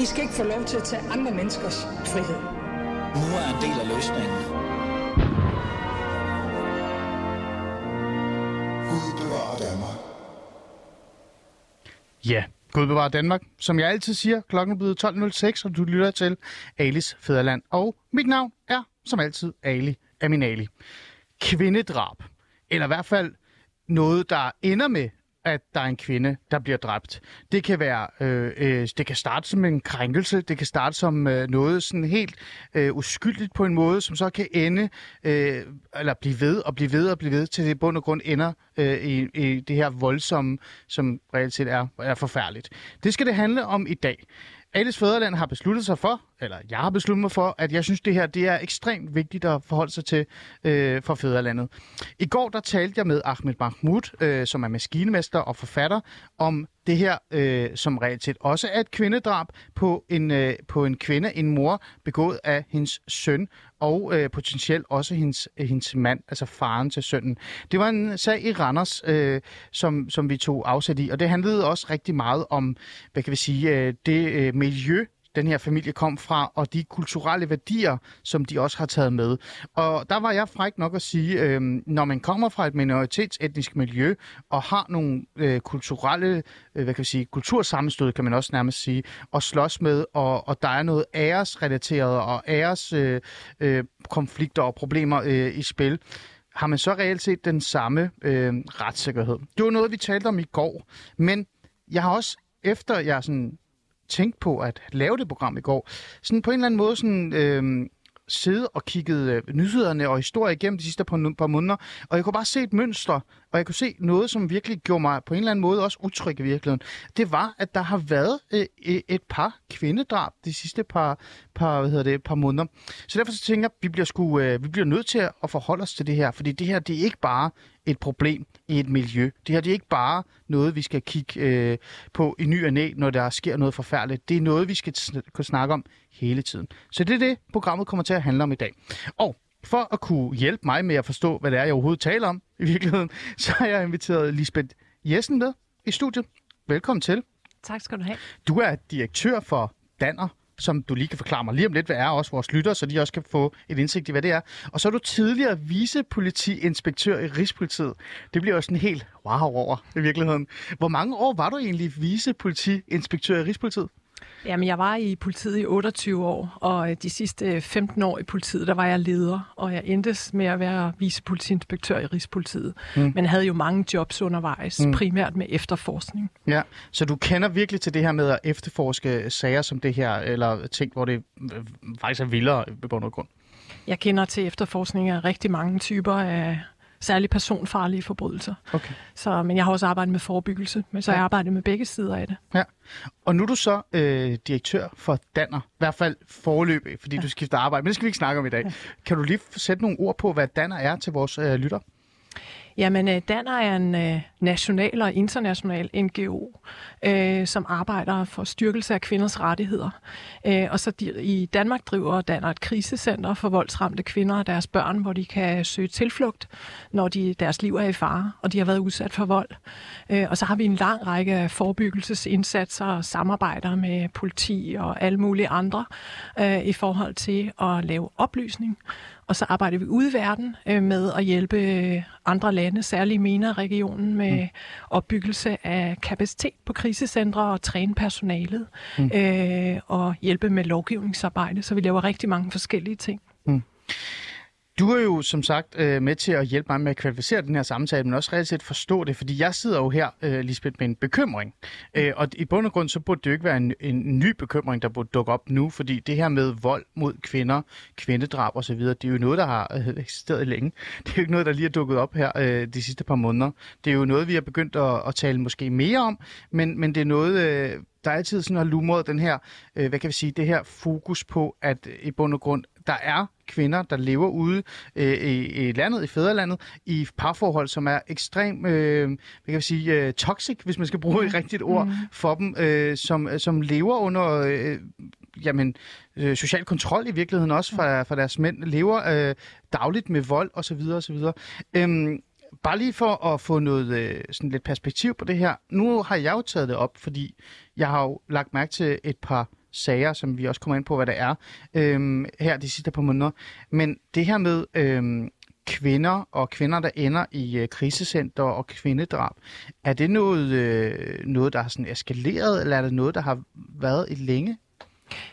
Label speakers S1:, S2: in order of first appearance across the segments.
S1: I skal ikke få lov til at tage andre menneskers frihed.
S2: Nu er en del af løsningen.
S3: Gud bevarer Danmark.
S4: Ja, Gud bevarer Danmark. Som jeg altid siger, klokken er blevet 12.06, og du lytter til Alis Fæderland. Og mit navn er, som altid, Ali Aminali. Kvindedrab. Eller i hvert fald noget, der ender med, at der er en kvinde, der bliver dræbt. Det kan være, øh, øh, det kan starte som en krænkelse, det kan starte som øh, noget sådan helt øh, uskyldigt på en måde, som så kan ende, øh, eller blive ved og blive ved og blive ved, til det i bund og grund ender øh, i, i det her voldsomme, som reelt set er, er forfærdeligt. Det skal det handle om i dag. Alice Fæderland har besluttet sig for, eller jeg har besluttet mig for, at jeg synes, det her det er ekstremt vigtigt at forholde sig til øh, for fædrelandet. I går der talte jeg med Ahmed Mahmoud, øh, som er maskinemester og forfatter, om det her, øh, som reelt set også er et kvindedrab på en, øh, på en kvinde, en mor, begået af hendes søn, og øh, potentielt også hendes, hendes mand, altså faren til sønnen. Det var en sag i Randers, øh, som, som vi tog afsæt i, og det handlede også rigtig meget om, hvad kan vi sige, øh, det øh, miljø, den her familie kom fra, og de kulturelle værdier, som de også har taget med. Og der var jeg fræk nok at sige, øh, når man kommer fra et minoritetsetnisk miljø, og har nogle øh, kulturelle, øh, hvad kan vi sige, kultursammenstød, kan man også nærmest sige, og slås med, og, og der er noget æresrelateret og æres øh, øh, konflikter og problemer øh, i spil, har man så reelt set den samme øh, retssikkerhed. Det var noget, vi talte om i går, men jeg har også, efter jeg sådan tænkte på at lave det program i går, sådan på en eller anden måde sådan, øh, sidde og kigge øh, nyhederne og historier igennem de sidste par, par måneder, og jeg kunne bare se et mønster, og jeg kunne se noget, som virkelig gjorde mig på en eller anden måde også utryg i virkeligheden. Det var, at der har været øh, øh et par kvindedrab de sidste par, par, hvad hedder det, par måneder. Så derfor så tænker jeg, at vi bliver, sku, øh, vi bliver nødt til at forholde os til det her, fordi det her, det er ikke bare et problem i et miljø. Det her det er ikke bare noget, vi skal kigge øh, på i ny og næ, når der sker noget forfærdeligt. Det er noget, vi skal kunne snakke om hele tiden. Så det er det, programmet kommer til at handle om i dag. Og for at kunne hjælpe mig med at forstå, hvad det er, jeg overhovedet taler om i virkeligheden, så har jeg inviteret Lisbeth Jessen med i studiet. Velkommen til.
S5: Tak skal du have.
S4: Du er direktør for Danner, som du lige kan forklare mig lige om lidt, hvad er også vores lytter, så de også kan få et indsigt i, hvad det er. Og så er du tidligere vicepolitiinspektør i Rigspolitiet. Det bliver jo sådan helt wow over i virkeligheden. Hvor mange år var du egentlig vicepolitiinspektør i Rigspolitiet?
S5: Jamen, jeg var i politiet i 28 år, og øh, de sidste 15 år i politiet, der var jeg leder, og jeg endte med at være vicepolitiinspektør i Rigspolitiet, mm. men havde jo mange jobs undervejs, mm. primært med efterforskning.
S4: Ja, så du kender virkelig til det her med at efterforske sager som det her, eller ting, hvor det øh, faktisk er vildere og grund?
S5: Jeg kender til efterforskning af rigtig mange typer af særligt personfarlige forbrydelser.
S4: Okay.
S5: Så, men jeg har også arbejdet med forebyggelse, men så ja. jeg arbejdet med begge sider af det.
S4: Ja. Og nu er du så øh, direktør for Danner, i hvert fald forløb, fordi ja. du skifter arbejde, men det skal vi ikke snakke om i dag. Ja. Kan du lige sætte nogle ord på, hvad Danner er til vores øh, lytter?
S5: Jamen, øh, Danner er en øh, national og international NGO, øh, som arbejder for styrkelse af kvinders rettigheder. Øh, og så de, i Danmark driver Danner et krisecenter for voldsramte kvinder og deres børn, hvor de kan søge tilflugt, når de, deres liv er i fare, og de har været udsat for vold. Øh, og så har vi en lang række forebyggelsesindsatser og samarbejder med politi og alle mulige andre øh, i forhold til at lave oplysning og så arbejder vi ude i verden øh, med at hjælpe øh, andre lande, særligt MENA-regionen, med mm. opbyggelse af kapacitet på krisecentre og træne personalet mm. øh, og hjælpe med lovgivningsarbejde. Så vi laver rigtig mange forskellige ting. Mm.
S4: Du er jo som sagt øh, med til at hjælpe mig med at kvalificere den her samtale, men også reelt set forstå det, fordi jeg sidder jo her, øh, Lisbeth, med en bekymring. Øh, og i bund og grund, så burde det jo ikke være en, en ny bekymring, der burde dukke op nu, fordi det her med vold mod kvinder, kvindedrab osv., det er jo noget, der har øh, eksisteret længe. Det er jo ikke noget, der lige er dukket op her øh, de sidste par måneder. Det er jo noget, vi har begyndt at, at tale måske mere om, men, men det er noget, øh, der altid sådan har lumret den her, øh, hvad kan vi sige, det her fokus på, at i bund og grund, der er kvinder, der lever ude øh, i, i landet, i fædrelandet, i parforhold, som er ekstremt, øh, hvad kan vi sige, øh, toxic, hvis man skal bruge et rigtigt ord mm. for dem, øh, som, som lever under øh, jamen, øh, social kontrol i virkeligheden også fra, fra deres mænd, lever øh, dagligt med vold osv. osv. Øhm, bare lige for at få noget øh, sådan lidt perspektiv på det her. Nu har jeg jo taget det op, fordi jeg har jo lagt mærke til et par sager, som vi også kommer ind på, hvad det er, øhm, her de sidste par måneder. Men det her med øhm, kvinder og kvinder, der ender i øh, krisecenter og kvindedrab, er det noget, øh, noget, der har sådan eskaleret, eller er det noget, der har været i længe?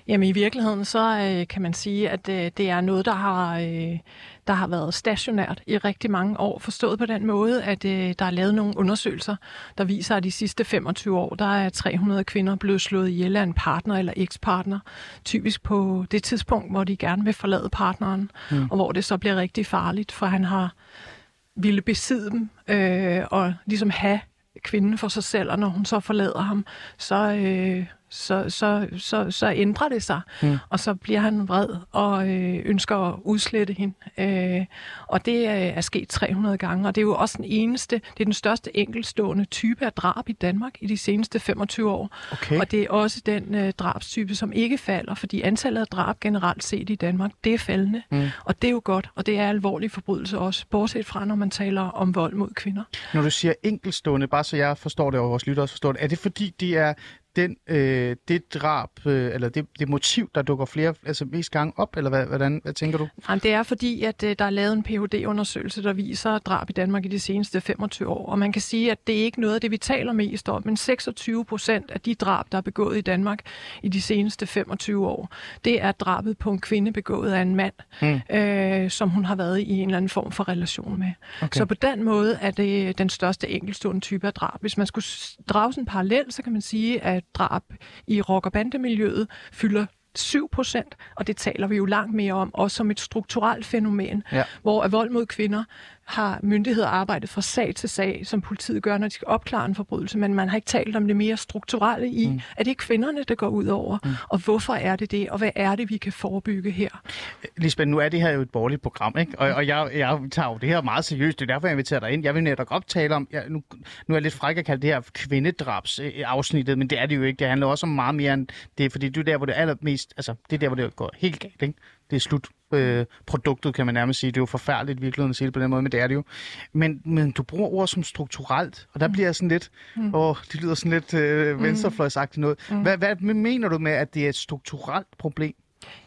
S5: Jamen i virkeligheden så øh, kan man sige, at øh, det er noget, der har, øh, der har været stationært i rigtig mange år. Forstået på den måde, at øh, der er lavet nogle undersøgelser, der viser, at de sidste 25 år, der er 300 kvinder blevet slået ihjel af en partner eller ekspartner. Typisk på det tidspunkt, hvor de gerne vil forlade partneren, mm. og hvor det så bliver rigtig farligt, for han har ville besidde dem øh, og ligesom have kvinden for sig selv, og når hun så forlader ham, så, øh, så, så, så, så ændrer det sig, mm. og så bliver han vred og øh, ønsker at udslette hende. Øh, og det øh, er sket 300 gange, og det er jo også den eneste, det er den største enkeltstående type af drab i Danmark i de seneste 25 år.
S4: Okay.
S5: Og det er også den øh, drabstype, som ikke falder, fordi antallet af drab generelt set i Danmark, det er faldende. Mm. Og det er jo godt, og det er alvorlige forbrydelser også, bortset fra, når man taler om vold mod kvinder.
S4: Når du siger enkeltstående, bare så jeg forstår det, og vores lytter også forstår det, er det fordi, de er den, øh, det drab, øh, eller det, det motiv, der dukker flere, altså mest gange op, eller hvad, hvordan, hvad tænker du?
S5: Jamen, det er fordi, at øh, der er lavet en Ph.D.-undersøgelse, der viser drab i Danmark i de seneste 25 år. Og man kan sige, at det er ikke noget af det, vi taler mest om, men 26 procent af de drab, der er begået i Danmark i de seneste 25 år, det er drabet på en kvinde begået af en mand, mm. øh, som hun har været i en eller anden form for relation med. Okay. Så på den måde er det den største enkeltstående type af drab. Hvis man skulle drage sådan en parallel, så kan man sige, at drab i rock- og bandemiljøet fylder 7 procent, og det taler vi jo langt mere om, også som et strukturelt fænomen, ja. hvor vold mod kvinder har myndigheder arbejdet fra sag til sag, som politiet gør, når de skal opklare en forbrydelse, men man har ikke talt om det mere strukturelle i, mm. at det er kvinderne, der går ud over, mm. og hvorfor er det det, og hvad er det, vi kan forebygge her?
S4: Lisbeth, nu er det her jo et borgerligt program, ikke? Og, og jeg, jeg tager jo det her meget seriøst, det er derfor, jeg inviterer dig ind. Jeg vil netop optale om, jeg, nu, nu er jeg lidt fræk at kalde det her kvindedrabs øh, afsnittet, men det er det jo ikke. Det handler også om meget mere end det, fordi det er der, hvor det er allermest, altså det er der, hvor det går helt galt, ikke? Det er slut øh, produktet, kan man nærmest sige. Det er jo forfærdeligt virkelig at sige det på den måde, men det er det jo. Men, men du bruger ord som strukturelt, og der mm. bliver sådan lidt, mm. åh, det lyder sådan lidt øh, venstrefløjsagtigt noget. Mm. Hvad, hvad mener du med, at det er et strukturelt problem?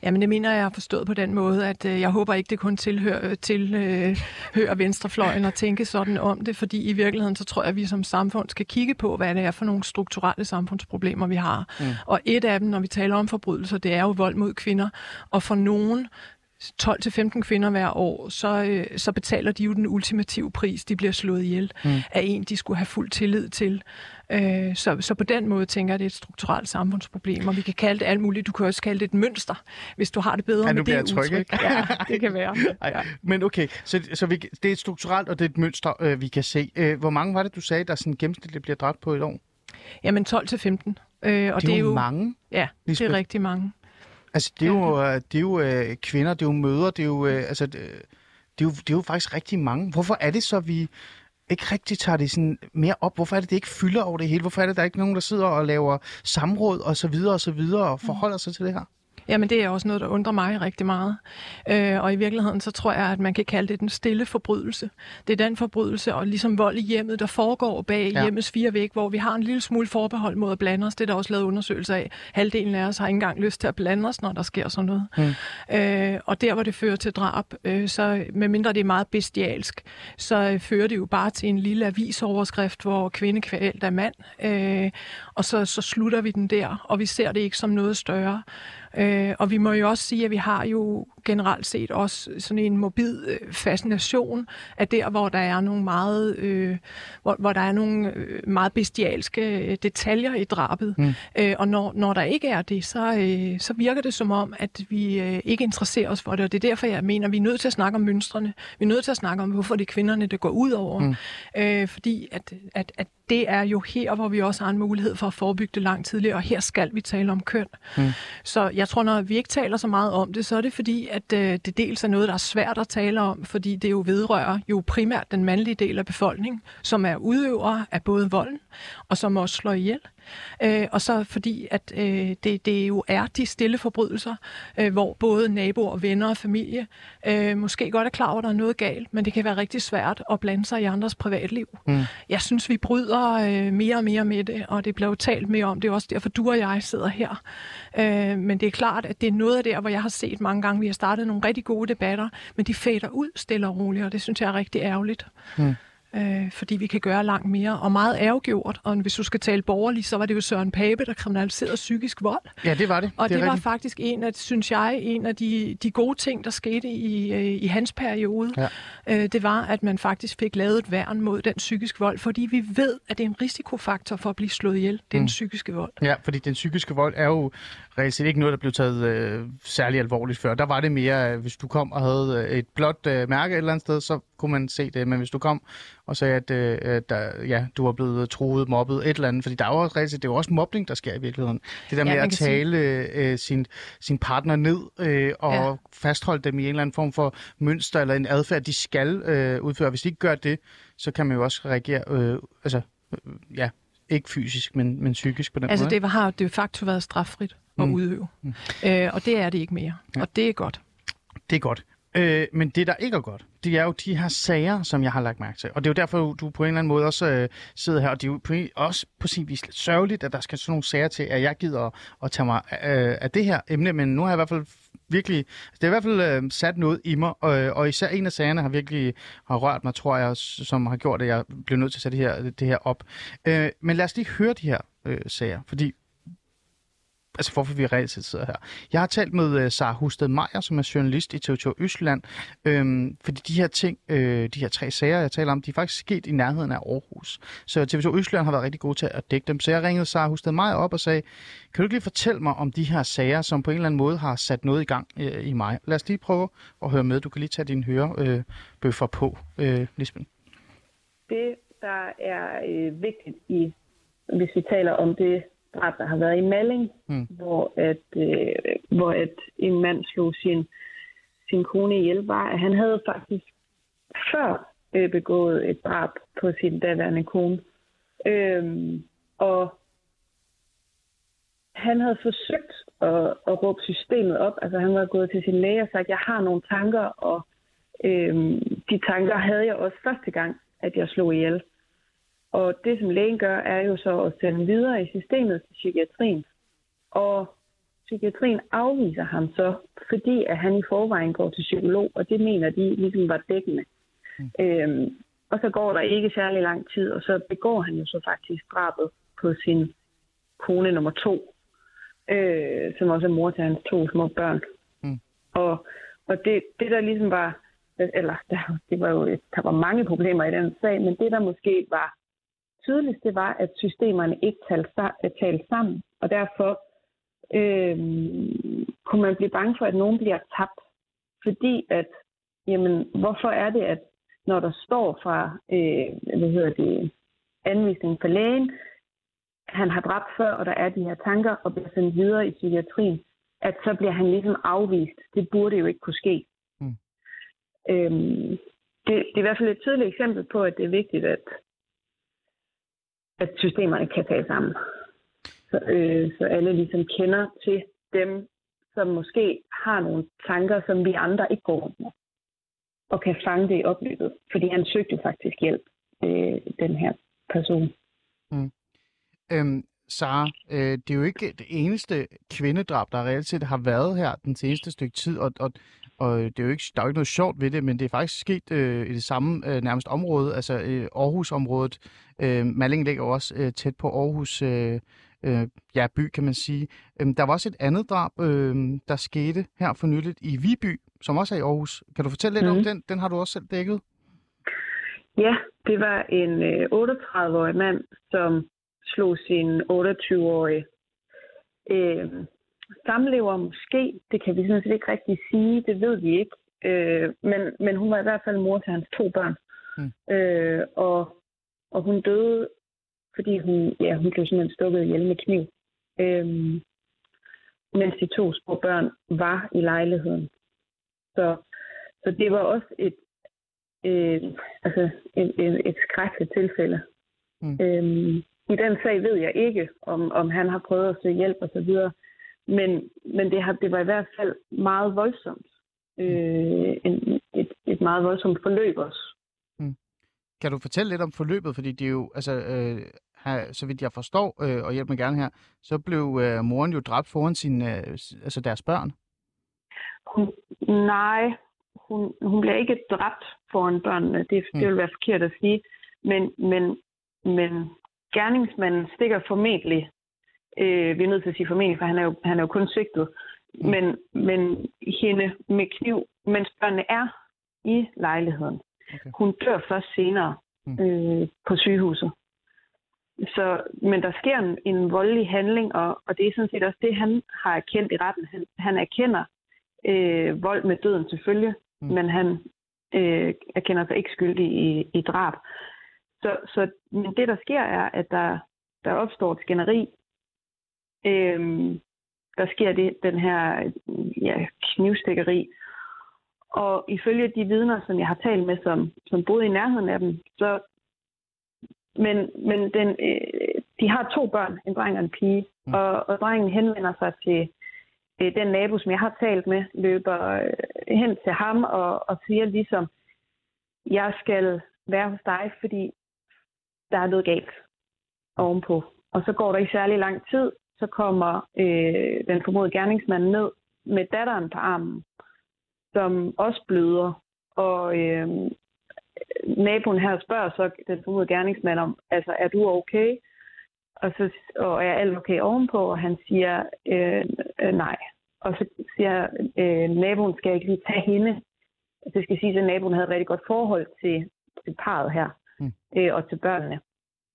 S5: Jamen det mener jeg har forstået på den måde, at øh, jeg håber ikke, det kun tilhører, tilhører venstrefløjen at tænke sådan om det, fordi i virkeligheden så tror jeg, at vi som samfund skal kigge på, hvad det er for nogle strukturelle samfundsproblemer, vi har. Mm. Og et af dem, når vi taler om forbrydelser, det er jo vold mod kvinder, og for nogen 12-15 kvinder hver år, så, øh, så betaler de jo den ultimative pris, de bliver slået ihjel mm. af en, de skulle have fuld tillid til. Øh, så, så på den måde tænker jeg, at det er et strukturelt samfundsproblem, og vi kan kalde det alt muligt. Du kan også kalde det et mønster, hvis du har det bedre
S4: ja,
S5: med
S4: det tryk,
S5: udtryk. Ja, det kan være.
S4: Ej, ja. Men okay, så, så vi, det er et strukturelt, og det er et mønster, øh, vi kan se. Øh, hvor mange var det, du sagde, der sådan gennemsnitligt bliver dræbt på et år?
S5: Jamen 12-15. Øh, og
S4: det er, det er jo mange.
S5: Ja, Lisbeth. det er rigtig mange.
S4: Altså, det er jo, øh, det er jo øh, kvinder, det er jo møder, det er jo, øh, altså, det, det, er jo, det er jo faktisk rigtig mange. Hvorfor er det så, vi ikke rigtig tager det sådan mere op? Hvorfor er det, det ikke fylder over det hele? Hvorfor er det, der er ikke nogen, der sidder og laver samråd og så videre og så videre og forholder sig til det her?
S5: Jamen, det er også noget, der undrer mig rigtig meget. Øh, og i virkeligheden, så tror jeg, at man kan kalde det den stille forbrydelse. Det er den forbrydelse, og ligesom vold i hjemmet, der foregår bag ja. hjemmets fire væg, hvor vi har en lille smule forbehold mod at blande os. Det er der også lavet undersøgelser af. Halvdelen af os har ikke engang lyst til at blande os, når der sker sådan noget. Mm. Øh, og der, hvor det fører til drab, øh, så medmindre det er meget bestialsk, så øh, fører det jo bare til en lille avisoverskrift, hvor kvinde kvalt af mand. Øh, og så, så slutter vi den der, og vi ser det ikke som noget større. Øh, og vi må jo også sige, at vi har jo generelt set også sådan en morbid øh, fascination af der, hvor der er nogle meget, øh, hvor, hvor der er nogle øh, meget bestialske øh, detaljer i drabet. Mm. Øh, og når, når der ikke er det, så, øh, så virker det som om, at vi øh, ikke interesserer os for det. Og det er derfor, jeg mener, at vi er nødt til at snakke om mønstrene. Vi er nødt til at snakke om, hvorfor det er kvinderne, der går ud over. Mm. Øh, fordi at, at, at det er jo her, hvor vi også har en mulighed for at forebygge det langt tidligere, og her skal vi tale om køn. Mm. Så jeg tror, når vi ikke taler så meget om det, så er det fordi, at øh, det dels er noget, der er svært at tale om, fordi det jo vedrører jo primært den mandlige del af befolkningen, som er udøvere af både volden, og som også slår ihjel. Øh, og så fordi, at øh, det, det jo er de stille forbrydelser, øh, hvor både naboer, venner og familie øh, måske godt er klar over, at der er noget galt, men det kan være rigtig svært at blande sig i andres privatliv. Mm. Jeg synes, vi bryder øh, mere og mere med det, og det bliver jo talt mere om. Det er også derfor, du og jeg sidder her. Øh, men det er klart, at det er noget af det, hvor jeg har set mange gange, vi har startet nogle rigtig gode debatter, men de fader ud stille og roligt, og det synes jeg er rigtig ærgerligt. Mm øh, fordi vi kan gøre langt mere, og meget ærgergjort. Og hvis du skal tale borgerligt, så var det jo Søren Pape, der kriminaliserede psykisk vold.
S4: Ja, det var det.
S5: Og
S4: det,
S5: det var
S4: rigtigt.
S5: faktisk en af, synes jeg, en af de, de gode ting, der skete i, øh, i hans periode.
S4: Ja.
S5: Øh, det var, at man faktisk fik lavet et værn mod den psykisk vold, fordi vi ved, at det er en risikofaktor for at blive slået ihjel. Det er mm. den psykiske vold.
S4: Ja, fordi den psykiske vold er jo reelt set ikke noget, der blev taget øh, særlig alvorligt før. Der var det mere, øh, hvis du kom og havde øh, et blåt øh, mærke et eller andet sted, så kunne man se det. Men hvis du kom og sagde, at øh, der, ja, du var blevet truet, mobbet, et eller andet, fordi der er jo reelt set, det er jo også mobning, der sker i virkeligheden. Det der
S5: Ja,
S4: med at
S5: sige-
S4: tale øh, sin, sin partner ned øh, og
S5: ja.
S4: fastholde dem i en eller anden form for mønster eller en adfærd, de skal øh, udføre. Hvis de ikke gør det, så kan man jo også reagere, øh, altså, øh, ja, ikke fysisk, men, men psykisk på den
S5: Altså,
S4: måde.
S5: det har de facto været straffrit at
S4: Mm.
S5: udøve. Øh, og det er det ikke mere.
S4: Ja.
S5: Og det er godt.
S4: Det er godt. Øh, men det, der ikke er godt, det er jo de her sager, som jeg har lagt mærke til. Og det er jo derfor, du på en eller anden måde også øh, sidder her. Og det er jo på en, også på sin vis lidt sørgeligt, at der skal sådan nogle sager til, at jeg gider at, at tage mig øh, af det her emne. Men nu har jeg i hvert fald virkelig... Altså, det er i hvert fald øh, sat noget i mig. Og, øh, og især en af sagerne har virkelig har rørt mig, tror jeg, som har gjort, at jeg blev nødt til at sætte det her, det her op. Øh, men lad os lige høre de her øh, sager. Fordi altså hvorfor vi reelt set sidder her. Jeg har talt med øh, uh, Sara Husted Meier, som er journalist i TV2 Østland, øhm, fordi de her ting, øh, de her tre sager, jeg taler om, de er faktisk sket i nærheden af Aarhus. Så TV2 Østland har været rigtig gode til at dække dem. Så jeg ringede Sara Husted Meier op og sagde, kan du ikke lige fortælle mig om de her sager, som på en eller anden måde har sat noget i gang øh, i mig? Lad os lige prøve at høre med. Du kan lige tage dine hørebøffer på, øh, Lisbeth.
S6: det, der er øh, vigtigt i, hvis vi taler om det drab, der har været i Malling,
S4: Mm.
S6: hvor, at, øh, hvor at en mand slog sin, sin kone ihjel, var, at han havde faktisk før øh, begået et drab på sin daværende kone. Øhm, og han havde forsøgt at, at råbe systemet op. Altså han var gået til sin læge og sagt, jeg har nogle tanker, og øhm, de tanker havde jeg også første gang, at jeg slog ihjel. Og det, som lægen gør, er jo så at sende videre i systemet til psykiatrien. Og psykiatrien afviser ham så, fordi at han i forvejen går til psykolog, og det mener de ligesom var dækkende. Mm. Øhm, og så går der ikke særlig lang tid, og så begår han jo så faktisk drabet på sin kone nummer to, øh, som også er mor til hans to små børn.
S4: Mm.
S6: Og, og det, det, der ligesom var, eller der, det var jo, der var mange problemer i den sag, men det, der måske var tydeligst, det var, at systemerne ikke talte, talte sammen, og derfor øh, kunne man blive bange for, at nogen bliver tabt. Fordi at, jamen, hvorfor er det, at når der står fra, øh, hvad hedder det, anvisningen for lægen, han har dræbt før, og der er de her tanker, og bliver sendt videre i psykiatrien, at så bliver han ligesom afvist. Det burde jo ikke kunne ske.
S4: Mm.
S6: Øhm, det, det er i hvert fald et tydeligt eksempel på, at det er vigtigt, at, at systemerne kan tale sammen. Så, øh, så alle ligesom kender til dem, som måske har nogle tanker, som vi andre ikke går rundt med, og kan fange det i opløbet. Fordi han søgte faktisk hjælp, øh, den her person. Mm.
S4: Øhm, Sara, øh, det er jo ikke det eneste kvindedrab, der reelt set har været her den seneste stykke tid, og, og, og det er jo ikke, der er jo ikke noget sjovt ved det, men det er faktisk sket øh, i det samme øh, nærmest område, altså øh, Aarhus-området. Øh, Malling ligger jo også øh, tæt på Aarhus øh, øh, ja, by, kan man sige. Øhm, der var også et andet drab, øh, der skete her for nyligt i Viby, som også er i Aarhus. Kan du fortælle lidt mm. om
S6: Mhm.
S4: den? Den har du også selv dækket.
S6: Ja, det var en øh, 38-årig mand, som slog sin 28-årige øh, samlever måske. Det kan vi sådan set ikke rigtig sige, det ved vi ikke. Øh, men, men hun var i hvert fald mor til hans to børn.
S4: Mm.
S6: Øh, og, og hun døde, fordi hun, ja, hun blev simpelthen stukket ihjel med kniv. Øh, mens de to små børn var i lejligheden. Så, så det var også et, øh, altså et, et, et skrækkeligt tilfælde.
S4: Mm.
S6: Øhm, i den sag ved jeg ikke, om, om han har prøvet at søge hjælp osv. Men, men det, har, det var i hvert fald meget voldsomt. Øh, en, et, et meget voldsomt forløb også.
S4: Kan du fortælle lidt om forløbet? Fordi det er jo, altså, øh, her, så vidt jeg forstår, øh, og hjælp mig gerne her, så blev øh, moren jo dræbt foran sin, øh, altså deres børn.
S6: Hun, nej, hun, hun bliver ikke dræbt foran børnene. Det,
S4: Mm.
S6: det vil være forkert at sige. Men, men, men gerningsmanden stikker formentlig, øh, vi er nødt til at sige formentlig, for han er jo, han er jo kun sigtet,
S4: Mm.
S6: men, men hende med kniv, mens børnene er i lejligheden.
S4: Okay.
S6: Hun dør først senere
S4: Mm.
S6: øh, på sygehuset. Så, men der sker en, en voldelig handling, og, og det er sådan set også det, han har erkendt i retten. Han, han erkender øh, vold med døden selvfølgelig,
S4: Mm.
S6: mm. men han øh, erkender sig ikke skyldig i, i drab. Så, så men det, der sker, er, at der, der opstår et skænderi. Øhm, der sker det, den her ja, knivstikkeri. Og ifølge de vidner, som jeg har talt med, som, som boede i nærheden af dem, så men, men den, øh, de har to børn, en dreng og en pige,
S4: Mm.
S6: mm. og, og drengen henvender sig til øh, den nabo, som jeg har talt med, løber øh, hen til ham og, og siger ligesom, jeg skal være hos dig, fordi der er noget galt ovenpå. Og så går der ikke særlig lang tid, så kommer øh, den formodede gerningsmand ned med datteren på armen, som også bløder. Og øh, naboen her spørger så den formodede gerningsmand om, altså er du okay? Og, så, og er alt okay ovenpå? Og han siger øh, øh, nej. Og så siger øh, naboen, skal jeg ikke lige tage hende? Det skal sige, at naboen havde et rigtig godt forhold til, til parret her
S4: Mm.
S6: øh, og til børnene.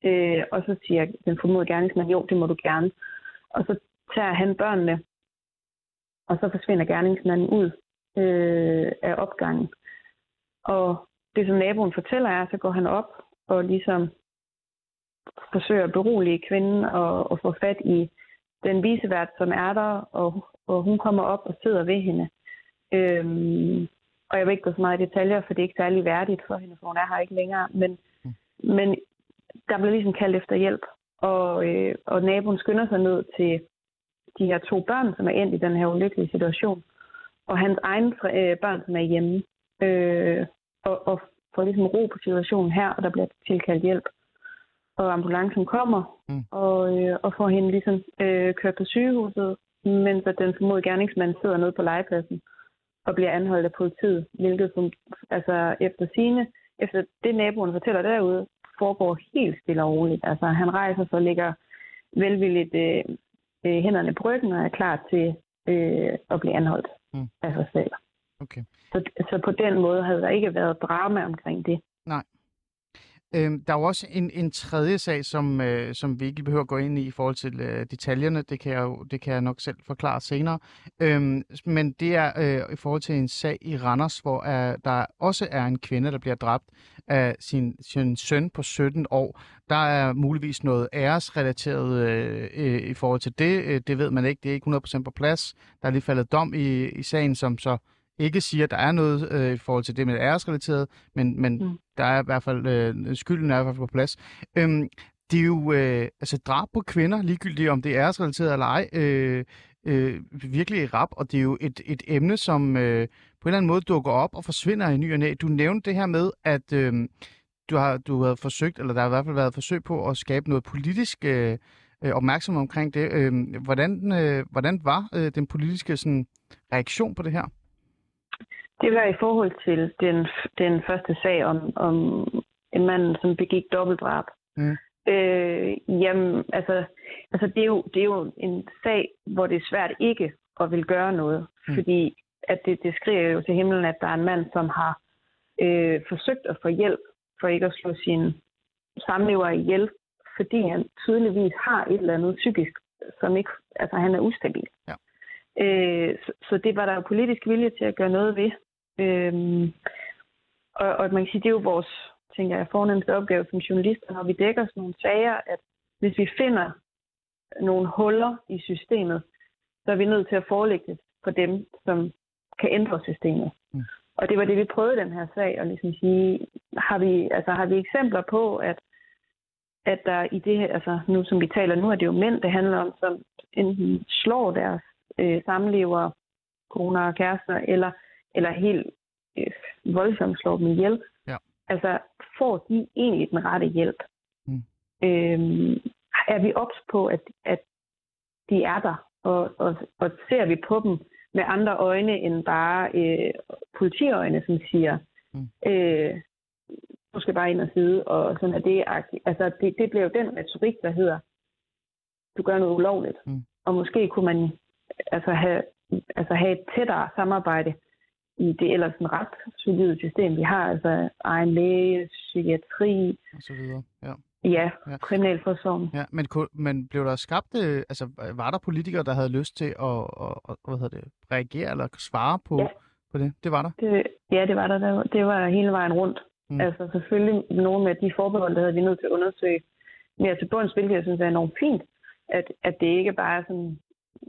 S6: Øh, og så siger den formodede gerningsmand, jo, det må du gerne. Og så tager han børnene, og så forsvinder gerningsmanden ud øh, af opgangen. Og det, som naboen fortæller er, så går han op og ligesom forsøger at berolige kvinden og, og få fat i den visevært, som er der, og, og hun kommer op og sidder ved hende. Øhm, og jeg vil ikke gå så meget i detaljer, for det er ikke særlig værdigt for hende, for hun er her ikke længere. Men,
S4: Mm.
S6: men der blev ligesom kaldt efter hjælp, og, øh, og naboen skynder sig ned til de her to børn, som er endt i den her ulykkelige situation, og hans egne øh, børn, som er hjemme, øh, og, og får ligesom ro på situationen her, og der bliver tilkaldt hjælp. Og ambulancen kommer,
S4: Mm.
S6: og, øh, og får hende ligesom øh, kørt på sygehuset, mens at den formodede gerningsmand sidder nede på legepladsen og bliver anholdt af politiet, hvilket som, altså efter sine, efter det naboen fortæller derude, foregår helt stille og roligt. Altså han rejser sig og lægger velvilligt øh, øh, hænderne på ryggen og er klar til øh, at blive anholdt
S4: Mm.
S6: af sig selv.
S4: Okay.
S6: Så, så på den måde havde der ikke været drama omkring det.
S4: Øhm, der er jo også en, en tredje sag, som, øh, som vi ikke behøver at gå ind i i forhold til øh, detaljerne. Det kan, jeg jo, det kan jeg nok selv forklare senere. Øhm, men det er øh, i forhold til en sag i Randers, hvor øh, der også er en kvinde, der bliver dræbt af sin, sin søn på 17 år. Der er muligvis noget æresrelateret øh, øh, i forhold til det. Øh, det ved man ikke. Det er ikke 100% på plads. Der er lige faldet dom i, i sagen, som så ikke siger, at der er noget øh, i forhold til det med æresrelateret, men, men mm. Der er i hvert fald, øh, skylden er i hvert fald på plads. Øhm, det er jo øh, altså drab på kvinder, ligegyldigt om det er æresrelateret eller ej, øh, øh, virkelig rap, og det er jo et, et emne, som øh, på en eller anden måde dukker op og forsvinder i ny og næ. Du nævnte det her med, at øh, du har du har forsøgt, eller der har i hvert fald været forsøg på at skabe noget politisk øh, øh, opmærksomhed omkring det. Øh, hvordan, øh, hvordan var øh, den politiske sådan, reaktion på det her?
S6: Det var i forhold til den, den første sag om, om en mand, som begik dobbeltdrab.
S4: Mm.
S6: Øh, jamen, altså, altså det, er jo, det er jo en sag, hvor det er svært ikke at vil gøre noget.
S4: Mm.
S6: Fordi at det, det skriger jo til himlen, at der er en mand, som har øh, forsøgt at få hjælp for ikke at slå sin samlever ihjel, fordi han tydeligvis har et eller andet psykisk, som ikke, altså han er ustabil.
S4: Ja.
S6: Øh, så, så det var der jo politisk vilje til at gøre noget ved. Øhm, og, og man kan sige, det er jo vores, tænker jeg, fornemmeste opgave som journalister, når vi dækker sådan nogle sager, at hvis vi finder nogle huller i systemet, så er vi nødt til at forelægge det for dem, som kan ændre systemet.
S4: Mm.
S6: Og det var det, vi prøvede i den her sag, og ligesom sige, har vi, altså, har vi eksempler på, at, at der i det her, altså nu som vi taler nu, er det jo mænd, det handler om, som enten slår deres øh, samlever, koner og kærester, eller, eller helt øh, voldsomt slår dem ihjel.
S4: Ja.
S6: Altså, får de egentlig den rette hjælp?
S4: Mm.
S6: Øhm, er vi ops på, at, at de er der, og, og, og ser vi på dem med andre øjne end bare øh, politiøjne, som siger,
S4: Mm.
S6: øh, du skal bare ind og sidde, og sådan er det. Altså, det, det bliver jo den retorik, der hedder, du gør noget ulovligt.
S4: Mm.
S6: Og måske kunne man altså have, altså have et tættere samarbejde i det ellers en ret solide system, vi har. Altså egen læge, psykiatri,
S4: Og så videre. Ja.
S6: ja,
S4: Ja.
S6: kriminalforsorgen.
S4: Ja, men, men blev der skabt, øh, altså var der politikere, der havde lyst til at, at, at hvad hedder det, reagere eller svare på,
S6: Ja.
S4: på det? Det var der.
S6: Det, ja, det var der. Det var hele vejen rundt.
S4: Mm.
S6: Mm. Altså selvfølgelig nogle af de forbehold, der havde vi nødt til at undersøge mere til bunds, hvilket jeg synes er enormt fint, at, at det ikke bare er sådan,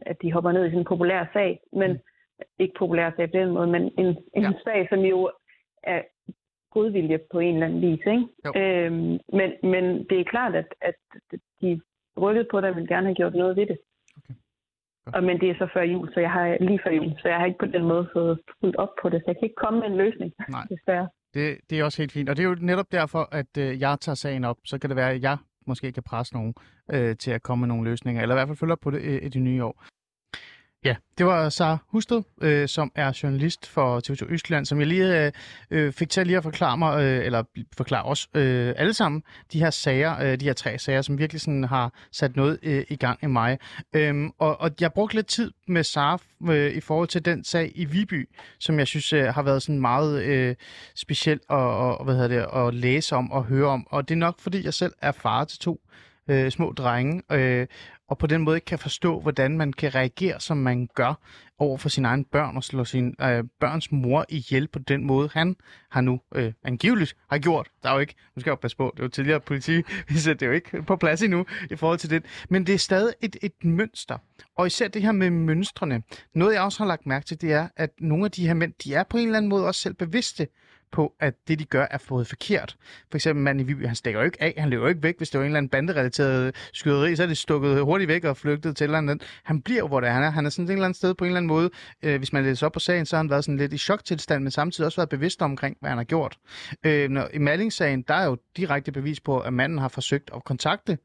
S6: at de hopper ned i sådan en populær sag, men
S4: Mm.
S6: Ikke populær sag på den måde, men en, en
S4: Ja.
S6: sag, som jo er godvilje på en eller anden vis. Ikke?
S4: Jo.
S6: Øhm, men, men det er klart, at, at de rykkede på det og ville gerne have gjort noget ved det.
S4: Okay.
S6: Og, men det er så før jul, så jeg har lige før jul, så jeg har ikke på den måde fået fuldt op på det, så jeg kan ikke komme med en løsning,
S4: Nej.
S6: desværre.
S4: Det, det er også helt fint. Og det er jo netop derfor, at øh, jeg tager sagen op. Så kan det være, at jeg måske kan presse nogen øh, til at komme med nogle løsninger, eller i hvert fald følge op på det øh, i det nye år. Ja, det var Sara Husted, øh, som er journalist for TV2 Østland, som jeg lige øh, øh fik til lige at forklare mig, øh, eller forklare os øh, alle sammen, de her sager, øh, de her tre sager, som virkelig sådan har sat noget øh, i gang i mig. Øhm, og, og jeg brugte lidt tid med Sara øh, i forhold til den sag i Viby, som jeg synes øh, har været sådan meget øh, speciel at, og, hvad hedder det, at læse om og høre om. Og det er nok, fordi jeg selv er far til to øh, små drenge, øh, og på den måde ikke kan forstå, hvordan man kan reagere, som man gør over for sine egne børn og slå sin øh, børns mor ihjel på den måde, han har nu øh, angiveligt har gjort. Der er jo ikke, nu skal jeg jo passe på, det er jo tidligere politi, vi så det er jo ikke på plads endnu i forhold til det. Men det er stadig et, et mønster. Og især det her med mønstrene. Noget, jeg også har lagt mærke til, det er, at nogle af de her mænd, de er på en eller anden måde også selv bevidste på, at det, de gør, er fået forkert. For eksempel manden i Viby, han stikker jo ikke af, han løber jo ikke væk, hvis det var en eller anden banderelateret skyderi, så er det stukket hurtigt væk og flygtet til eller andet. Han bliver jo, hvor det er, han er. Han er sådan et eller andet sted på en eller anden måde. Øh, hvis man læser op på sagen, så har han været sådan lidt i choktilstand, men samtidig også været bevidst omkring, hvad han har gjort. Øh, når, I Malling-sagen, der er jo direkte bevis på, at manden har forsøgt at kontakte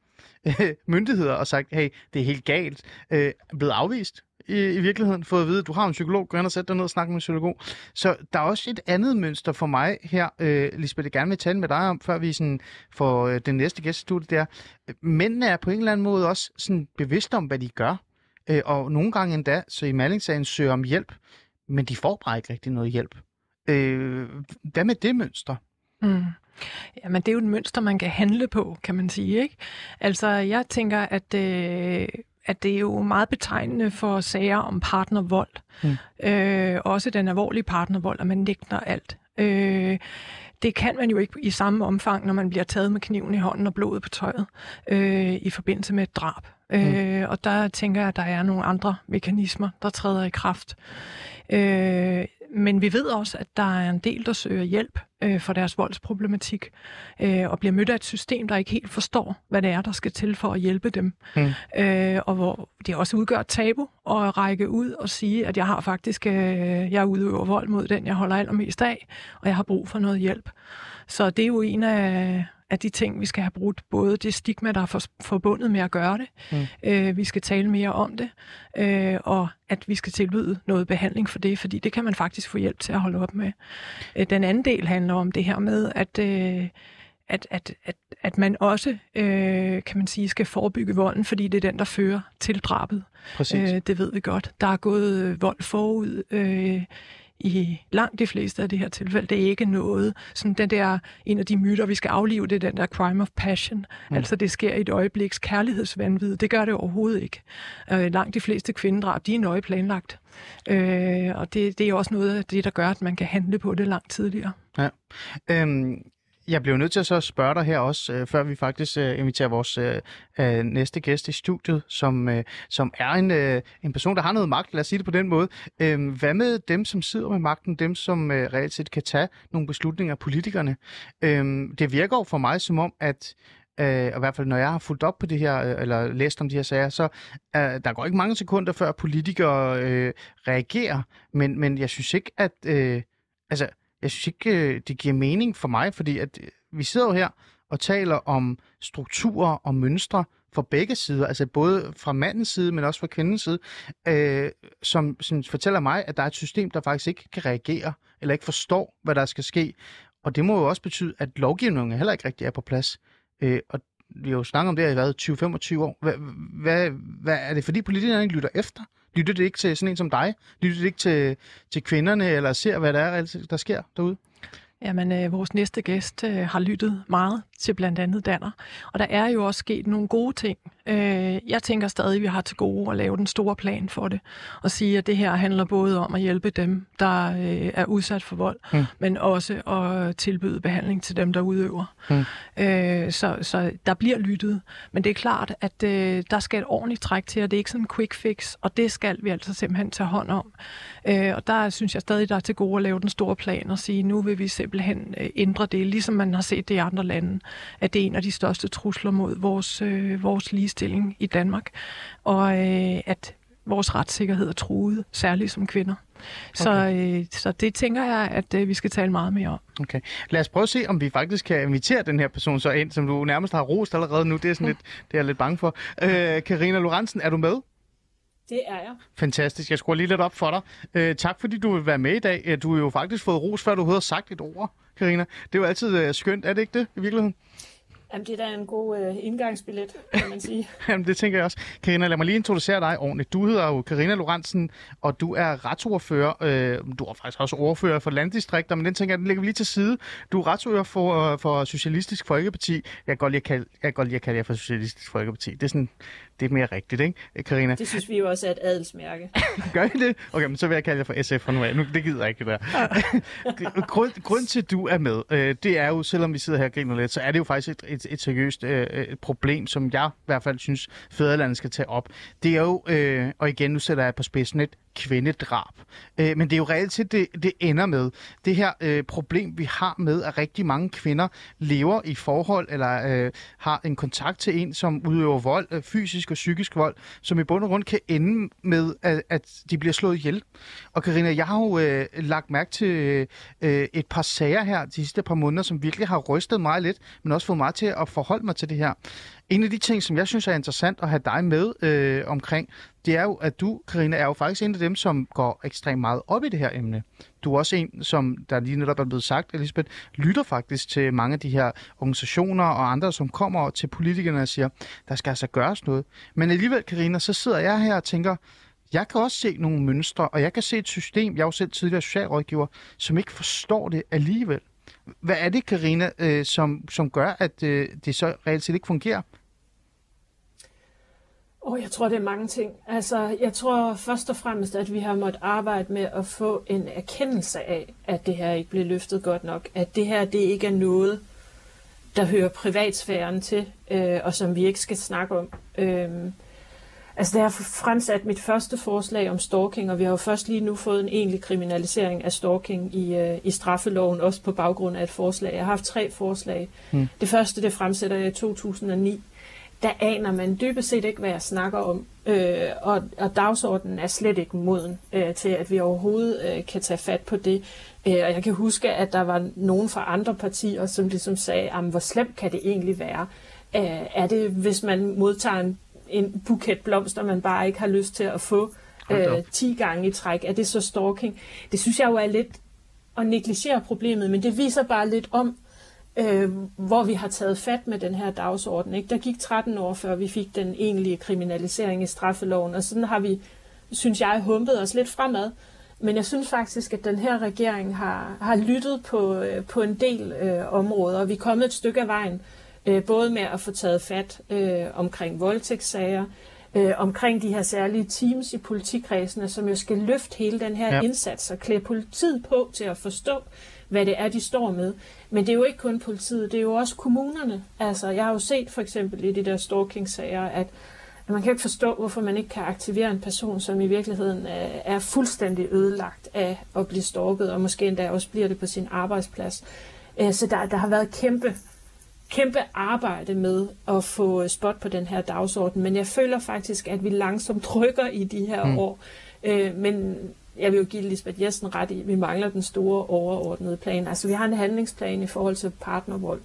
S4: myndigheder og sagt, hey, det er helt galt, øh, er blevet afvist i, i virkeligheden, fået at vide, at du har en psykolog, gå hen og sæt dig ned og snakke med en psykolog. Så der er også et andet mønster for mig her, øh, Lisbeth, jeg gerne vil tale med dig om, før vi sådan får øh, den næste gæstestudie der. Øh, mændene er på en eller anden måde også sådan bevidste om, hvad de gør, øh, og nogle gange endda, så i Malingsagen søger om hjælp, men de får bare ikke rigtig noget hjælp. Øh, hvad med det mønster?
S5: Mm. Jamen, det er jo et mønster, man kan handle på, kan man sige. Ikke? Altså, jeg tænker, at, øh, at det er jo meget betegnende for sager om partnervold. Mm. Øh, også den alvorlige partnervold, at man nægter alt. Øh, det kan man jo ikke i samme omfang, når man bliver taget med kniven i hånden og blodet på tøjet øh, i forbindelse med et drab. Mm. Øh, og der tænker jeg, at der er nogle andre mekanismer, der træder i kraft. Øh, men vi ved også, at der er en del, der søger hjælp øh, for deres voldsproblematik, øh, og bliver mødt af et system, der ikke helt forstår, hvad det er, der skal til for at hjælpe dem. Mm. Øh, og hvor det også udgør et tabu at række ud og sige, at jeg har faktisk, øh, jeg udøver vold mod den, jeg holder allermest af, og jeg har brug for noget hjælp. Så det er jo en af, af de ting, vi skal have brudt. Både det stigma, der er for, forbundet med at gøre det. Mm. Øh, vi skal tale mere om det. Øh, og at vi skal tilbyde noget behandling for det, fordi det kan man faktisk få hjælp til at holde op med. Øh, den anden del handler om det her med, at... Øh, at, at, at, at man også, øh, kan man sige, skal forebygge volden, fordi det er den, der fører til drabet.
S4: Præcis.
S5: Øh, det ved vi godt. Der er gået øh, vold forud øh, i langt de fleste af det her tilfælde. Det er ikke noget, sådan den der, en af de myter, vi skal aflive, det er den der crime of passion. Mm. Altså det sker i et øjebliks kærlighedsvanvid. Det gør det overhovedet ikke. Øh, langt de fleste kvindedrab, de er nøje planlagt. Øh, og det, det er også noget af det, der gør, at man kan handle på det langt tidligere.
S4: Ja. Øhm, jeg bliver nødt til at så spørge dig her også, øh, før vi faktisk øh, inviterer vores øh, øh, næste gæst i studiet, som, øh, som er en, øh, en person, der har noget magt, lad os sige det på den måde. Øhm, hvad med dem, som sidder med magten, dem, som øh, reelt set kan tage nogle beslutninger, politikerne? Øhm, det virker jo for mig som om, at øh, og i hvert fald når jeg har fulgt op på det her, øh, eller læst om de her sager, så øh, der går ikke mange sekunder før politikere øh, reagerer, men, men jeg synes ikke, at... Øh, altså, jeg synes ikke, øh, det giver mening for mig, fordi at øh, vi sidder jo her og taler om strukturer og mønstre fra begge sider, altså både fra mandens side, men også fra kvindens side, øh, som, som fortæller mig, at der er et system, der faktisk ikke kan reagere, eller ikke forstår, hvad der skal ske. Og det må jo også betyde, at lovgivningen heller ikke rigtig er på plads. Øh, og vi har jo snakket om det her i hvad, 20-25 år. Hvad, hvad, hvad, er det fordi politikerne ikke lytter efter? Lytter det ikke til sådan en som dig? Lytter det ikke til, til kvinderne, eller ser, hvad der er, der sker derude?
S5: Jamen, øh, vores næste gæst øh, har lyttet meget til blandt andet Danner. Og der er jo også sket nogle gode ting. Øh, jeg tænker stadig, at vi har til gode at lave den store plan for det. Og sige, at det her handler både om at hjælpe dem, der øh, er udsat for vold, mm. men også at tilbyde behandling til dem, der udøver. Mm. Øh, så, så der bliver lyttet. Men det er klart, at øh, der skal et ordentligt træk til, og det er ikke sådan en quick fix. Og det skal vi altså simpelthen tage hånd om. Øh, og der synes jeg stadig, der er til gode at lave den store plan og sige, nu vil vi simpelthen øh, ændre det, ligesom man har set det i andre lande at det er en af de største trusler mod vores, øh, vores ligestilling i Danmark, og øh, at vores retssikkerhed er truet, særligt som kvinder. Okay. Så, øh, så det tænker jeg, at øh, vi skal tale meget mere om.
S4: Okay. Lad os prøve at se, om vi faktisk kan invitere den her person så ind, som du nærmest har rost allerede nu. Det er, sådan lidt, det er jeg lidt bange for. Øh, Karina Lorentzen, er du med?
S7: Det er jeg.
S4: Fantastisk. Jeg skruer lige lidt op for dig. Øh, tak fordi du vil være med i dag. Du har jo faktisk fået ros, før du havde sagt et ord, Karina. Det er jo altid øh, skønt, er det ikke det i virkeligheden?
S7: Jamen, det er da en god øh, indgangsbillet, kan man sige.
S4: Jamen, det tænker jeg også. Karina, lad mig lige introducere dig ordentligt. Du hedder jo Karina Lorentzen, og du er retsordfører. Øh, du er faktisk også ordfører for landdistrikter, men den tænker jeg, den lægger vi lige til side. Du er retsordfører for, øh, for Socialistisk Folkeparti. Jeg kan godt lide at kalde, jeg kan godt lide at kalde jer for Socialistisk Folkeparti. Det er sådan, det er mere rigtigt, ikke, Karina?
S7: Det synes vi jo også er et adelsmærke.
S4: Gør I det? Okay, men så vil jeg kalde jer for SF for nu af. Nu, det gider jeg ikke, det der. grund, grund til, at du er med, øh, det er jo, selvom vi sidder her og griner lidt, så er det jo faktisk et, et, et seriøst øh, et problem, som jeg i hvert fald synes, fædrelandet skal tage op. Det er jo, øh, og igen, nu sætter jeg på spidsen et kvindedrab. Øh, men det er jo reelt set, det, det ender med. Det her øh, problem, vi har med, at rigtig mange kvinder lever i forhold, eller øh, har en kontakt til en, som udøver vold, øh, fysisk og psykisk vold, som i bund og grund kan ende med, at, at de bliver slået ihjel. Og Karina, jeg har jo øh, lagt mærke til øh, et par sager her de sidste par måneder, som virkelig har rystet mig lidt, men også fået mig til at forholde mig til det her. En af de ting, som jeg synes er interessant at have dig med øh, omkring, det er jo, at du, Karina, er jo faktisk en af dem, som går ekstremt meget op i det her emne. Du er også en, som der lige netop er blevet sagt, Elisabeth, lytter faktisk til mange af de her organisationer og andre, som kommer til politikerne og siger, der skal altså gøres noget. Men alligevel, Karina, så sidder jeg her og tænker, jeg kan også se nogle mønstre, og jeg kan se et system, jeg er jo selv tidligere socialrådgiver, som ikke forstår det alligevel. Hvad er det, Karina, øh, som, som gør, at øh, det så reelt set ikke fungerer?
S7: Oh, jeg tror, det er mange ting. Altså, jeg tror først og fremmest, at vi har måttet arbejde med at få en erkendelse af, at det her ikke blev løftet godt nok. At det her, det ikke er noget, der hører privatsfæren til, øh, og som vi ikke skal snakke om. Øh, altså, da jeg fremsat mit første forslag om stalking, og vi har jo først lige nu fået en egentlig kriminalisering af stalking i, øh, i straffeloven, også på baggrund af et forslag. Jeg har haft tre forslag. Hmm. Det første, det fremsætter jeg i 2009 der aner man dybest set ikke, hvad jeg snakker om. Øh, og, og dagsordenen er slet ikke moden øh, til, at vi overhovedet øh, kan tage fat på det. Øh, og jeg kan huske, at der var nogen fra andre partier, som ligesom sagde, hvor slemt kan det egentlig være? Øh, er det, hvis man modtager en, en buket blomster, man bare ikke har lyst til at få øh, 10 gange i træk? Er det så stalking? Det synes jeg jo er lidt at negligere problemet, men det viser bare lidt om, øh, hvor vi har taget fat med den her dagsorden. Ikke? Der gik 13 år, før vi fik den egentlige kriminalisering i straffeloven, og sådan har vi, synes jeg, humpet os lidt fremad. Men jeg synes faktisk, at den her regering har, har lyttet på, øh, på en del øh, områder, og vi er kommet et stykke af vejen, øh, både med at få taget fat øh, omkring voldtægtssager, øh, omkring de her særlige teams i politikredsene, som jo skal løfte hele den her ja. indsats og klæde politiet på til at forstå, hvad det er, de står med. Men det er jo ikke kun politiet, det er jo også kommunerne. Altså, jeg har jo set for eksempel i de der stalking-sager, at man kan ikke forstå, hvorfor man ikke kan aktivere en person, som i virkeligheden er fuldstændig ødelagt af at blive stalket, og måske endda også bliver det på sin arbejdsplads. Øh, så der, der har været kæmpe kæmpe arbejde med at få spot på den her dagsorden, men jeg føler faktisk, at vi langsomt rykker i de her mm. år. Øh, men jeg vil jo give Lisbeth Jessen ret i, at vi mangler den store overordnede plan. Altså vi har en handlingsplan i forhold til partnervold,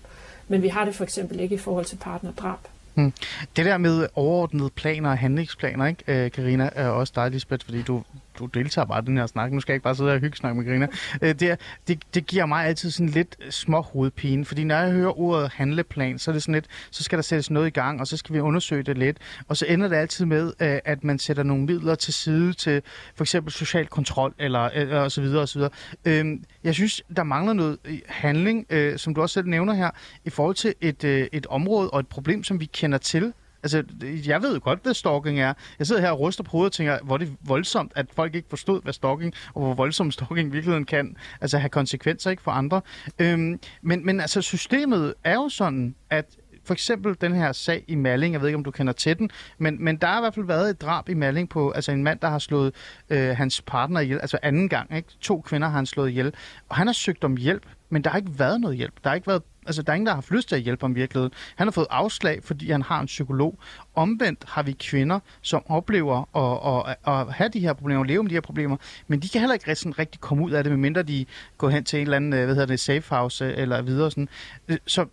S7: men vi har det for eksempel ikke i forhold til partnerdrab.
S4: Hmm. Det der med overordnede planer og handlingsplaner, ikke, øh, Karina, er også dig, Lisbeth, fordi du, du deltager bare i den her snak. Nu skal jeg ikke bare sidde og hygge snakke med Grina. Øh, det, det, det giver mig altid sådan lidt små hovedpine, fordi når jeg hører ordet handleplan, så er det sådan lidt, så skal der sættes noget i gang, og så skal vi undersøge det lidt, og så ender det altid med, øh, at man sætter nogle midler til side til for eksempel social kontrol, eller, eller og så videre, og så videre. Øh, jeg synes, der mangler noget handling, øh, som du også selv nævner her, i forhold til et, øh, et område og et problem, som vi kender til, Altså, jeg ved jo godt, hvad stalking er. Jeg sidder her og ryster på hovedet og tænker, hvor det er voldsomt, at folk ikke forstod, hvad stalking, og hvor voldsomt stalking i virkeligheden kan altså, have konsekvenser ikke for andre. Øhm, men, men altså, systemet er jo sådan, at for eksempel den her sag i Malling, jeg ved ikke, om du kender til den, men, men der har i hvert fald været et drab i Malling på altså en mand, der har slået øh, hans partner ihjel, altså anden gang, ikke? To kvinder har han slået ihjel, og han har søgt om hjælp, men der har ikke været noget hjælp. Der har ikke været Altså, der er ingen, der har haft lyst til at hjælpe ham i virkeligheden. Han har fået afslag, fordi han har en psykolog. Omvendt har vi kvinder, som oplever at, at, at have de her problemer, leve med de her problemer, men de kan heller ikke sådan rigtig komme ud af det, medmindre de går hen til en eller anden, øh, hvad hedder det, safe house øh, eller videre. Sådan. Øh, så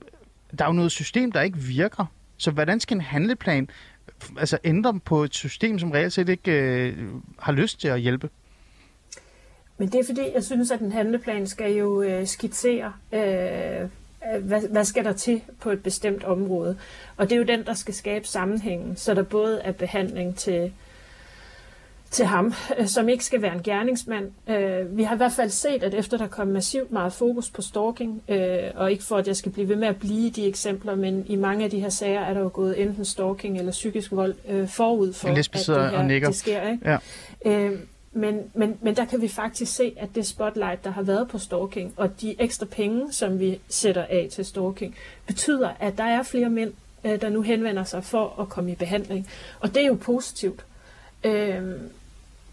S4: der er jo noget system, der ikke virker. Så hvordan skal en handleplan altså ændre på et system, som reelt set ikke øh, har lyst til at hjælpe?
S7: Men det er fordi, jeg synes, at en handleplan skal jo øh, skitsere, øh, hvad, hvad skal der til på et bestemt område. Og det er jo den, der skal skabe sammenhængen, så der både er behandling til, til ham, øh, som ikke skal være en gerningsmand. Øh, vi har i hvert fald set, at efter der kom massivt meget fokus på stalking, øh, og ikke for, at jeg skal blive ved med at blive de eksempler, men i mange af de her sager er der jo gået enten stalking eller psykisk vold forud for, at det her det sker. Ikke? Ja. Men, men, men der kan vi faktisk se, at det spotlight, der har været på stalking, og de ekstra penge, som vi sætter af til stalking, betyder, at der er flere mænd, øh, der nu henvender sig for at komme i behandling. Og det er jo positivt. Øhm,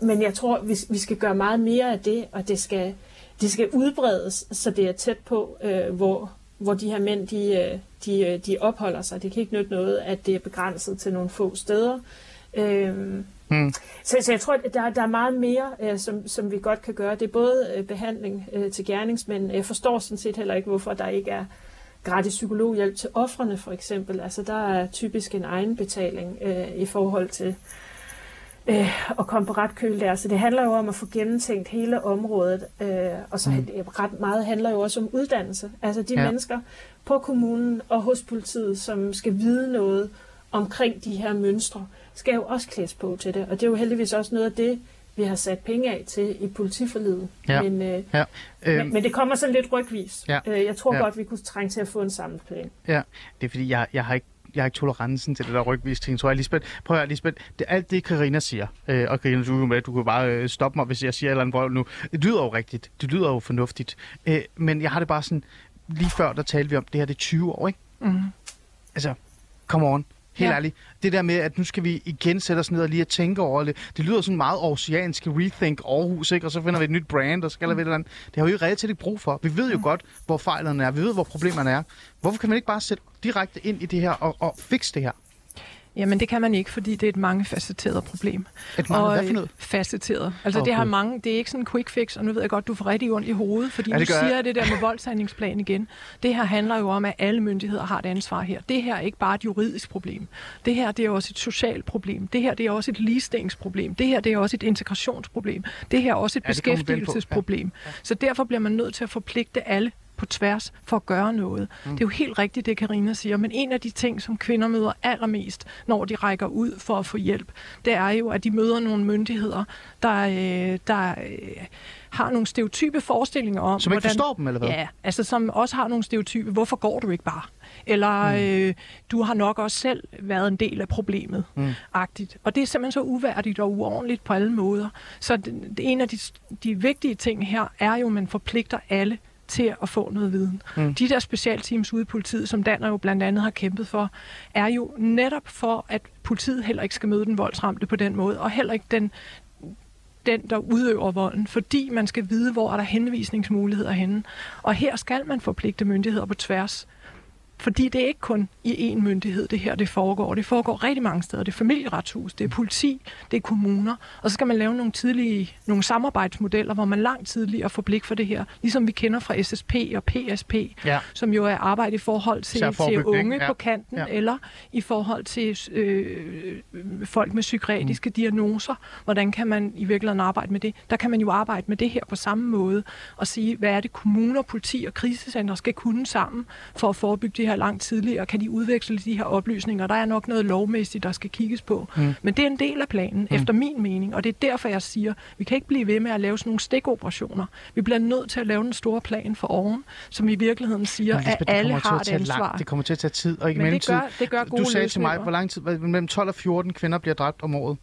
S7: men jeg tror, vi, vi skal gøre meget mere af det, og det skal, det skal udbredes, så det er tæt på, øh, hvor, hvor de her mænd de, øh, de, øh, de opholder sig. Det kan ikke nytte noget, at det er begrænset til nogle få steder. Øhm, Mm. Så, så jeg tror, at der, der er meget mere, øh, som, som vi godt kan gøre. Det er både øh, behandling øh, til gerningsmænd. Jeg forstår sådan set heller ikke, hvorfor der ikke er gratis psykologhjælp til offrene for eksempel. Altså der er typisk en egenbetaling øh, i forhold til øh, at komme på ret køl der. Så det handler jo om at få gennemtænkt hele området, øh, og så mm. ret meget handler jo også om uddannelse. Altså de ja. mennesker på kommunen og hos politiet, som skal vide noget omkring de her mønstre skal jo også klædes på til det. Og det er jo heldigvis også noget af det, vi har sat penge af til i politiforlidet. Ja. Men, øh, ja. Øh, men, men det kommer sådan lidt rygvis. Ja. Øh, jeg tror ja. godt, vi kunne trænge til at få en samlet plan.
S4: Ja, det er fordi, jeg, jeg har ikke jeg har ikke tolerancen til det der rygvis ting, tror jeg. Lisbeth, prøv at høre, Lisbeth, det er alt det, Karina siger. Øh, og Karina, du, med, du kan bare øh, stoppe mig, hvis jeg siger et eller andet nu. Det lyder jo rigtigt. Det lyder jo fornuftigt. Øh, men jeg har det bare sådan, lige før, der talte vi om, det her det er 20 år, ikke? Mm. Altså, come on. Helt ja. ærligt. Det der med, at nu skal vi igen sætte os ned og lige at tænke over det. Det lyder sådan meget oceansk, rethink Aarhus, ikke? og så finder vi et nyt brand, og skal mm. vi et eller andet. Det har vi jo reelt ikke brug for. Vi ved jo mm. godt, hvor fejlerne er. Vi ved, hvor problemerne er. Hvorfor kan man ikke bare sætte direkte ind i det her og, og fikse det her?
S5: Jamen det kan man ikke, fordi det er et mangefacetteret problem.
S4: Et mange, og, hvad for noget?
S5: Facetteret. Altså okay. det har mange, det er ikke sådan en quick fix, og nu ved jeg godt, du får rigtig ondt i hovedet, fordi ja, du siger jeg. det der med voldshandlingsplan igen. Det her handler jo om, at alle myndigheder har et ansvar her. Det her er ikke bare et juridisk problem. Det her det er også et socialt problem. Det her det er også et ligestillingsproblem. Det her det er også et integrationsproblem. Det her er også et ja, beskæftigelsesproblem. Ja. Ja. Så derfor bliver man nødt til at forpligte alle på tværs for at gøre noget. Mm. Det er jo helt rigtigt, det Karina siger, men en af de ting, som kvinder møder allermest, når de rækker ud for at få hjælp, det er jo, at de møder nogle myndigheder, der, øh, der øh, har nogle stereotype forestillinger om...
S4: Som ikke hvordan, forstår dem, eller hvad?
S5: Ja, altså som også har nogle stereotype. Hvorfor går du ikke bare? Eller mm. øh, du har nok også selv været en del af problemet. Mm. Agtigt. Og det er simpelthen så uværdigt og uordentligt på alle måder. Så det, det, en af de, de vigtige ting her er jo, at man forpligter alle til at få noget viden. Mm. De der specialteams ude i politiet, som Danner jo blandt andet har kæmpet for, er jo netop for, at politiet heller ikke skal møde den voldsramte på den måde, og heller ikke den, den, der udøver volden, fordi man skal vide, hvor er der henvisningsmuligheder henne. Og her skal man forpligte myndigheder på tværs fordi det er ikke kun i én myndighed, det her det foregår. Det foregår rigtig mange steder. Det er familieretshus, det er politi, det er kommuner. Og så skal man lave nogle tidlige nogle samarbejdsmodeller, hvor man langt tidligere får blik for det her. Ligesom vi kender fra SSP og PSP,
S4: Ja.
S5: som jo er arbejde i forhold til, til unge
S4: ja.
S5: på kanten,
S4: ja.
S5: eller i forhold til øh, folk med psykiatriske mm. diagnoser. Hvordan kan man i virkeligheden arbejde med det? Der kan man jo arbejde med det her på samme måde og sige, hvad er det kommuner, politi og krisecenter skal kunne sammen for at forebygge det her langt tidligere? Kan de udveksle de her oplysninger? Der er nok noget lovmæssigt, der skal kigges på. Mm. Men det er en del af planen, mm. efter min mening, og det er derfor, jeg siger, vi kan ikke blive ved med at lave sådan nogle stikoperationer. Vi bliver nødt til at lave en stor plan for oven, som i virkeligheden siger,
S4: Men Lisbeth,
S5: at
S4: det
S5: alle har et ansvar.
S4: Lang, det kommer til at tage tid, og i
S5: Men det gør- det gør gode
S4: Du sagde til mig,
S5: løsninger.
S4: hvor lang tid... Mellem 12 og 14 kvinder bliver dræbt om året.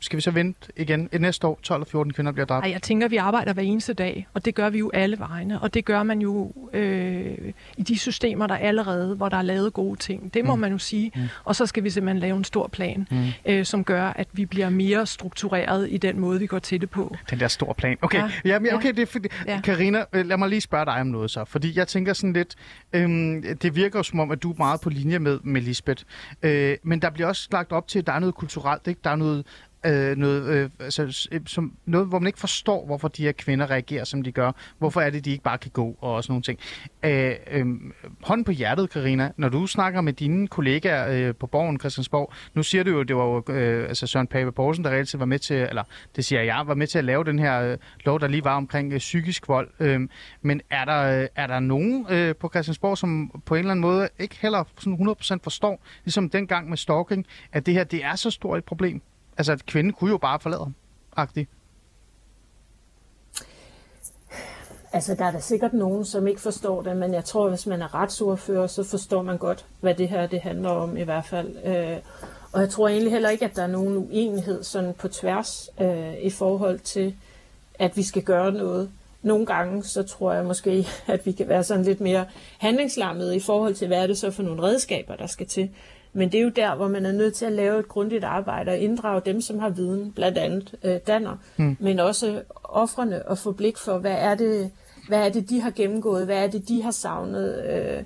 S4: Skal vi så vente igen? Et næste år, 12 og 14 kvinder bliver dræbt.
S5: Ej, jeg tænker, at vi arbejder hver eneste dag, og det gør vi jo alle vegne. Og det gør man jo øh, i de systemer, der allerede, hvor der er lavet gode ting. Det må mm. man jo sige. Mm. Og så skal vi simpelthen lave en stor plan, mm. øh, som gør, at vi bliver mere struktureret i den måde, vi går til det på.
S4: Den der store plan. Okay, ja.
S5: Ja.
S4: Jamen, okay det er fordi...
S5: Ja.
S4: Karina, øh, lad mig lige spørge dig om noget så. Fordi jeg tænker sådan lidt... Øhm, det virker jo som om, at du er meget på linje med, med Lisbeth. Øh, men der bliver også lagt op til, at der er noget kulturelt, ikke? Der er noget øh, noget, øh, altså, øh, som, noget, hvor man ikke forstår, hvorfor de her kvinder reagerer, som de gør. Hvorfor er det, de ikke bare kan gå og sådan nogle ting. Øh, øh, hånden på hjertet, Karina, når du snakker med dine kollegaer øh, på borgen Christiansborg, nu siger du jo, det var jo øh, altså Søren Pape Poulsen, der reelt var med til, eller det siger jeg, var med til at lave den her øh, lov, der lige var omkring øh, psykisk vold. Øh, men er der, øh, er der nogen øh, på Christiansborg, som på en eller anden måde ikke heller sådan 100% forstår, ligesom dengang med stalking, at det her, det er så stort et problem? Altså, at kvinden kunne jo bare forlade ham. Agtigt.
S7: Altså, der er da sikkert nogen, som ikke forstår det, men jeg tror, hvis man er retsordfører, så forstår man godt, hvad det her det handler om i hvert fald. Øh, og jeg tror egentlig heller ikke, at der er nogen uenighed sådan på tværs øh, i forhold til, at vi skal gøre noget. Nogle gange, så tror jeg måske, at vi kan være sådan lidt mere handlingslammede i forhold til, hvad er det så for nogle redskaber, der skal til. Men det er jo der, hvor man er nødt til at lave et grundigt arbejde og inddrage dem, som har viden, blandt andet øh, Danner, mm. men også offrene og få blik for, hvad er det, hvad er det, de har gennemgået, hvad er det, de har savnet, øh,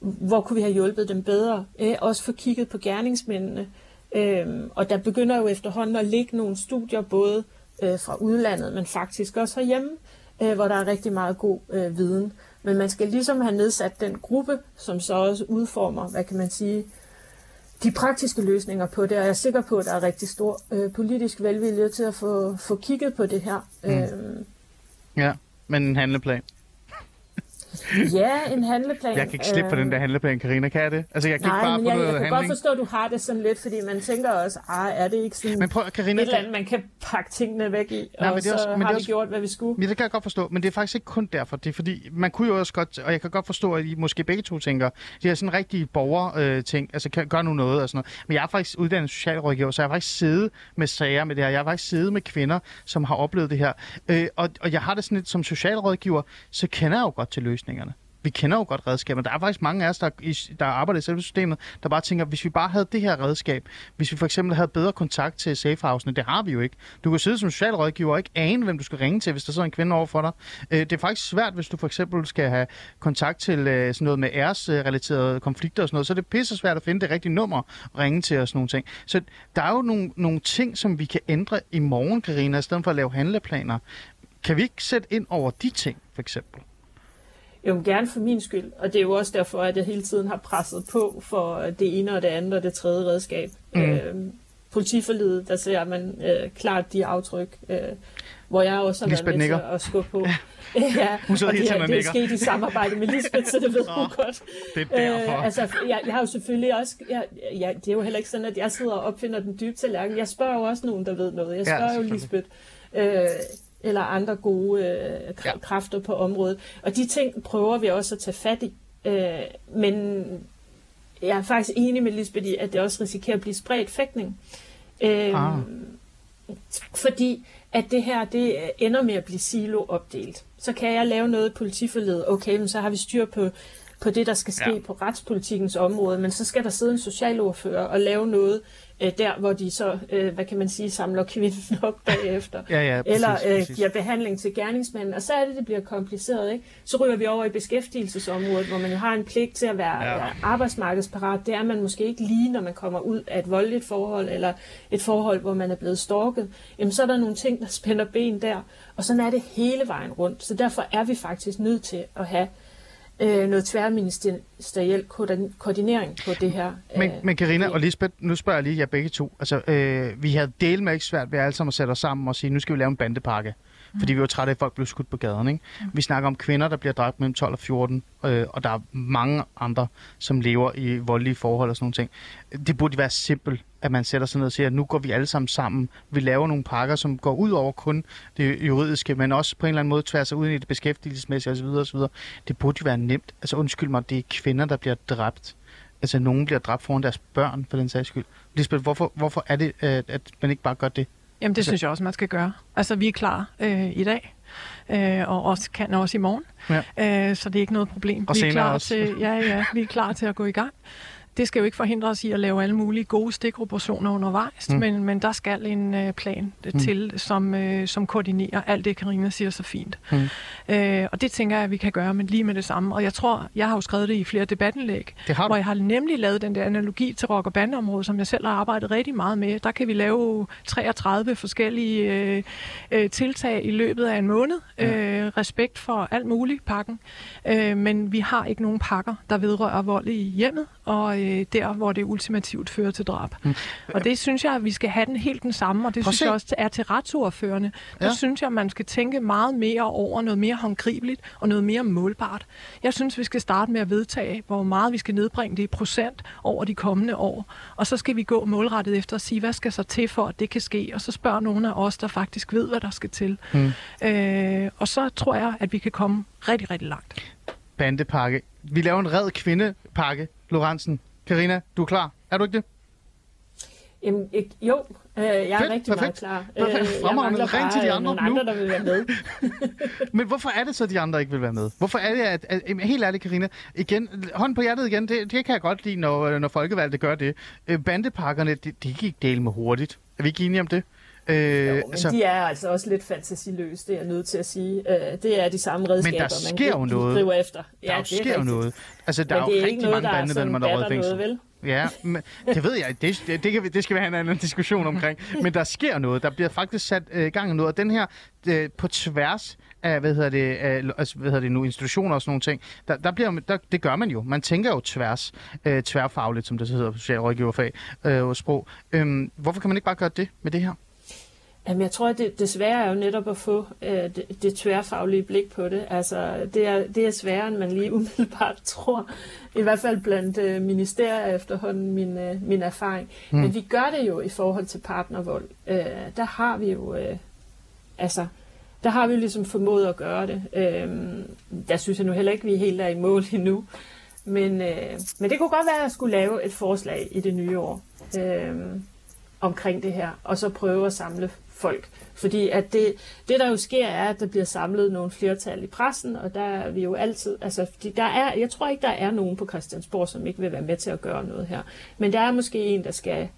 S7: hvor kunne vi have hjulpet dem bedre. Øh, også få kigget på gerningsmændene. Øh, og der begynder jo efterhånden at ligge nogle studier, både øh, fra udlandet, men faktisk også herhjemme, øh, hvor der er rigtig meget god øh, viden. Men man skal ligesom have nedsat den gruppe, som så også udformer, hvad kan man sige, de praktiske løsninger på det, og jeg er sikker på, at der er rigtig stor øh, politisk velvilje til at få, få kigget på det her. Mm. Øhm,
S4: Ja, men en handleplan.
S7: Ja, en handleplan.
S4: Jeg kan ikke slippe for den der handleplan, Karina, kan jeg det? Altså, jeg kan
S7: Nej,
S4: ikke bare
S7: men jeg,
S4: noget
S7: jeg kan
S4: handling.
S7: godt forstå, at du har det sådan lidt, fordi man tænker også, ah, er det ikke sådan
S4: Men prøv, Karina,
S7: et eller andet, man kan pakke tingene væk i,
S4: Nej,
S7: og
S4: men det er
S7: så
S4: også- men det
S7: har vi
S4: også-
S7: gjort, hvad vi skulle.
S4: Men det kan jeg godt forstå, men det er faktisk ikke kun derfor. Det er fordi, man kunne jo også godt, og jeg kan godt forstå, at I måske begge to tænker, det er sådan rigtig borger øh, ting, altså kan, gør nu noget og sådan noget. Men jeg er faktisk uddannet socialrådgiver, så jeg har faktisk siddet med sager med det her. Jeg har faktisk siddet med kvinder, som har oplevet det her. Øh, og, og jeg har det sådan lidt som socialrådgiver, så kender jeg jo godt til løsningerne. Vi kender jo godt redskaberne. Der er faktisk mange af os, der, der arbejder i selve systemet, der bare tænker, hvis vi bare havde det her redskab, hvis vi for eksempel havde bedre kontakt til safehousene, det har vi jo ikke. Du kan sidde som socialrådgiver og ikke ane, hvem du skal ringe til, hvis der sidder en kvinde over for dig. Øh, det er faktisk svært, hvis du for eksempel skal have kontakt til øh, sådan noget med æresrelaterede konflikter og sådan noget, så er det pisse svært at finde det rigtige nummer og ringe til og sådan nogle ting. Så der er jo nogle, nogle ting, som vi kan ændre i morgen, Karina, i stedet for at lave handleplaner. Kan vi ikke sætte ind over de ting, for eksempel?
S7: Jo, gerne for min skyld, og det er jo også derfor, at jeg hele tiden har presset på for det ene og det andet og det tredje redskab. Mm. Øh, politiforlidet, der ser man øh, klart de aftryk, øh, hvor jeg også har
S4: Lisbeth
S7: været med
S4: nikker.
S7: til at skubbe på. ja,
S4: Hun sidder
S7: og det, er,
S4: og
S7: det er sket i samarbejde med Lisbeth, så det ved hun godt.
S4: Det er derfor.
S7: Øh, altså, jeg, jeg har jo selvfølgelig også... Jeg, jeg, det er jo heller ikke sådan, at jeg sidder og opfinder den dybe tallerken. Jeg spørger jo også nogen, der ved noget. Jeg
S4: Ja,
S7: spørger jo
S4: selvfølgelig.
S7: Lisbeth. Øh, eller andre gode øh, kr-
S4: Ja.
S7: kræfter på området. Og de ting prøver vi også at tage fat i. Øh, men jeg er faktisk enig med Lisbeth i, at det også risikerer at blive spredt fægtning. Øh,
S4: Ah.
S7: Fordi at det her, det ender med at blive silo-opdelt. Så kan jeg lave noget i politiforledet. Okay, men så har vi styr på på det, der skal ske ja. på retspolitikkens område, men så skal der sidde en socialordfører og lave noget øh, der, hvor de så, øh, hvad kan man sige, samler kvinden op bagefter.
S4: Ja, ja, præcis,
S7: Eller øh,
S4: præcis.
S7: giver behandling til gerningsmanden. Og så er det, det bliver kompliceret. Ikke? Så ryger vi over i beskæftigelsesområdet, hvor man jo har en pligt til at være,
S4: Ja.
S7: være arbejdsmarkedsparat. Det er man måske ikke lige, når man kommer ud af et voldeligt forhold, eller et forhold, hvor man er blevet stalket. Jamen, så er der nogle ting, der spænder ben der. Og sådan er det hele vejen rundt. Så derfor er vi faktisk nødt til at have øh, noget tværministeriel koordin- koordinering på det her.
S4: Men,
S7: øh,
S4: men Karina
S7: problem.
S4: og Lisbeth, nu spørger jeg lige jer begge to. Altså, øh, vi havde delt med ikke svært ved alle sammen at sætte os sammen og sige, nu skal vi lave en bandepakke. Fordi vi var trætte af, at folk blev skudt på gaden. Ikke? Vi snakker om kvinder, der bliver dræbt mellem 12 og 14, øh, og der er mange andre, som lever i voldelige forhold og sådan nogle ting. Det burde være simpelt, at man sætter sig ned og siger, at nu går vi alle sammen sammen. Vi laver nogle pakker, som går ud over kun det juridiske, men også på en eller anden måde tværser ud i det beskæftigelsesmæssige osv. osv. Det burde jo være nemt. Altså undskyld mig, det er kvinder, der bliver dræbt. Altså nogen bliver dræbt foran deres børn, for den sags skyld. Lisbeth, hvorfor, hvorfor er det, at, at man ikke bare gør det?
S5: Jamen, det synes jeg også, man skal gøre. Altså, vi er klar øh, i dag, øh, og også kan også i morgen. Ja. Øh, så det er ikke noget problem.
S4: Og
S5: vi er klar
S4: også.
S5: til, ja, ja, vi er klar til at gå i gang. Det skal jo ikke forhindre os i at lave alle mulige gode stikoperationer undervejs,
S4: Mm.
S5: men, men der skal en øh, plan mm. til, som, øh, som koordinerer alt det, Karina siger så fint.
S4: Mm.
S5: Øh, og det tænker jeg, at vi kan gøre men lige med det samme. Og jeg tror, jeg har jo skrevet det i flere
S4: du.
S5: hvor jeg har nemlig lavet den der analogi til rock- og bandeområdet, som jeg selv har arbejdet rigtig meget med. Der kan vi lave 33 forskellige øh, øh, tiltag i løbet af en måned. Øh, respekt for alt muligt pakken. Øh, men vi har ikke nogen pakker, der vedrører vold i hjemmet, og øh, der, hvor det ultimativt fører til drab. Mm. Og det synes jeg, at vi skal have den helt den samme, og det
S4: Prøv at
S5: synes jeg også er til retsordførende. Der
S4: Ja.
S5: synes jeg, man skal tænke meget mere over noget mere håndgribeligt og noget mere målbart. Jeg synes, vi skal starte med at vedtage, hvor meget vi skal nedbringe det i procent over de kommende år. Og så skal vi gå målrettet efter at sige, hvad skal så til for, at det kan ske? Og så spørger nogle af os, der faktisk ved, hvad der skal til.
S4: Mm.
S5: Øh, og så tror jeg, at vi kan komme rigtig, rigtig langt.
S4: Bandepakke. Vi laver en red kvindepakke, Lorentzen. Karina, du er klar? Er du ikke det?
S7: Jamen, ikke, jo, øh, jeg er
S4: Fedt,
S7: rigtig meget
S4: perfekt.
S7: klar.
S4: Perfekt.
S7: Øh,
S4: Fremragende. Ring til de
S7: øh,
S4: andre nu.
S7: andre, der vil være med.
S4: Men hvorfor er det så, de andre ikke vil være med? Hvorfor er det, at, at, at helt ærligt, Karina, igen, hånd på hjertet igen, det, det kan jeg godt lide, når, når folkevalgte gør det. Øh, bandepakkerne, det, det gik dele med hurtigt. Er vi ikke enige om det? Øh,
S7: Jo, men altså, de er altså også lidt fantasiløse, det er jeg nødt til at sige. Øh, det er de samme redskaber, man
S4: sker jo
S7: kan
S4: noget.
S7: drive efter.
S4: der ja,
S7: det er
S4: sker jo
S7: rigtigt.
S4: noget. Altså, der
S7: Men
S4: er jo rigtig
S7: ikke noget,
S4: mange
S7: der er
S4: bandemedlemmer, der i
S7: batter
S4: fængsel.
S7: noget, vel?
S4: Ja, men, det ved jeg. Det, det, det, kan det skal vi have en anden diskussion omkring. Men der sker noget. Der bliver faktisk sat øh, gang i noget. Og den her, øh, på tværs af, hvad hedder det, af, altså, hvad hedder det nu, institutioner og sådan nogle ting, der, der bliver, der, det gør man jo. Man tænker jo tværs, øh, tværfagligt, som det så hedder på socialrådgiverfag øh, og sprog. Øhm, hvorfor kan man ikke bare gøre det med det her?
S7: Jamen, jeg tror, at det, det svære er jo netop at få øh, det, det tværfaglige blik på det. Altså, det er, det er sværere, end man lige umiddelbart tror. I hvert fald blandt øh, ministerier efterhånden, min, øh, min erfaring. Mm. Men vi gør det jo i forhold til partnervold. Øh, der har vi jo... Øh, altså, der har vi jo ligesom formået at gøre det. Øh, der synes jeg nu heller ikke, vi er helt er i mål endnu. Men, øh, men det kunne godt være, at jeg skulle lave et forslag i det nye år. Øh, omkring det her, og så prøve at samle folk. Fordi at det, det, der jo sker, er, at der bliver samlet nogle flertal i pressen, og der er vi jo altid, altså, fordi der er, jeg tror ikke, der er nogen på Christiansborg, som ikke vil være med til at gøre noget her. Men der er måske en, der skal,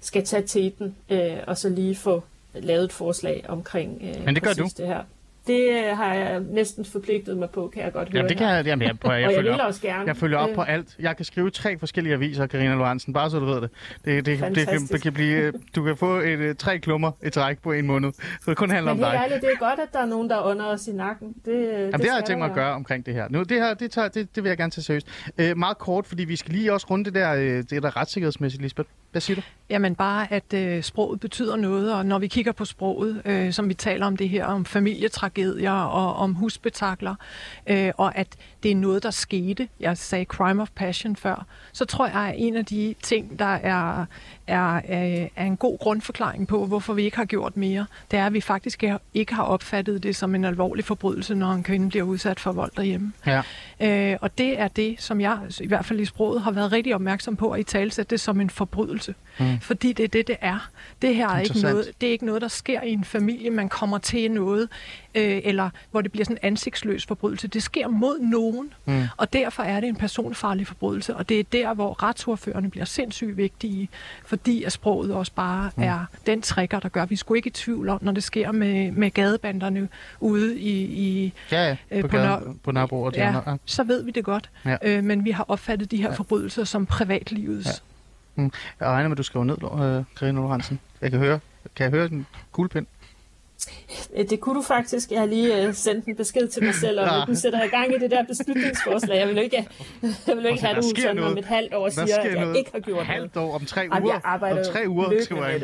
S7: skal tage teten, øh, og så lige få lavet et forslag omkring øh,
S4: Men det gør du.
S7: det her. Det øh, har jeg næsten forpligtet mig på, kan jeg godt høre.
S4: Jamen, det kan jeg, jamen, jeg, prøver, jeg,
S7: og jeg
S4: følger
S7: vil
S4: op.
S7: også gerne.
S4: Jeg følger op
S7: øh,
S4: på alt. Jeg kan skrive tre forskellige aviser, Karina Lorentzen, bare så du ved det. Det, det, det, kan,
S7: Fantastisk.
S4: det kan blive, du kan få et, øh, tre klummer i træk på en måned. Så det kun handler
S7: Men
S4: om dig.
S7: ærligt, det er godt, at der er nogen, der under os i nakken. Det, det,
S4: Jamen, det har jeg tænkt mig at gøre omkring det her. Nu, det her, det, tager, det, det vil jeg gerne tage seriøst. Øh, meget kort, fordi vi skal lige også runde det der, øh, det der retssikkerhedsmæssigt, Lisbeth. Hvad siger du?
S5: Jamen bare, at øh, sproget betyder noget, og når vi kigger på sproget, øh, som vi taler om det her, om familietragedier og om husbetakler, øh, og at det er noget, der skete, jeg sagde crime of passion før, så tror jeg, at en af de ting, der er, er, er, er en god grundforklaring på, hvorfor vi ikke har gjort mere, det er, at vi faktisk ikke har opfattet det som en alvorlig forbrydelse, når en kvinde bliver udsat for vold derhjemme.
S4: Ja.
S5: Øh, og det er det, som jeg i hvert fald i sproget har været rigtig opmærksom på at i talsætte det som en forbrydelse. Mm. Fordi det er det, det er. Det her er ikke noget, det er ikke noget, der sker i en familie. Man kommer til noget øh, eller hvor det bliver sådan en ansigtsløs forbrydelse. Det sker mod nogen, mm. og derfor er det en personfarlig forbrydelse, og det er der, hvor retsordførerne bliver sindssygt vigtige, fordi at sproget også bare mm. er den trigger, der gør, vi skulle ikke i tvivl om, når det sker med, med gadebanderne ude i, i
S4: Ja, ja,
S5: øh,
S4: på,
S5: på,
S4: gaden,
S5: Nør-
S4: på Nørrebro og
S5: ja.
S4: Ja.
S5: så ved vi det godt.
S4: Ja.
S5: Øh, men vi har opfattet de her forbrydelser som privatlivets.
S4: Ja. Mm. Jeg regner med, at du skriver ned, øh, Karina Lorentzen. Jeg kan høre, kan jeg høre den kuglepind?
S7: Øh, Det kunne du faktisk. Jeg har lige øh, sendt en besked til mig selv, om
S4: Ja.
S7: nu sætter jeg i gang i det der beslutningsforslag. Jeg vil ikke, jeg vil ikke
S4: Og
S7: have, du
S4: sker
S7: sådan
S4: noget.
S7: om et halvt år siger, at jeg
S4: noget.
S7: ikke har gjort
S4: halvt år, om tre uger.
S7: jeg arbejder
S4: om tre uger, skriver jeg.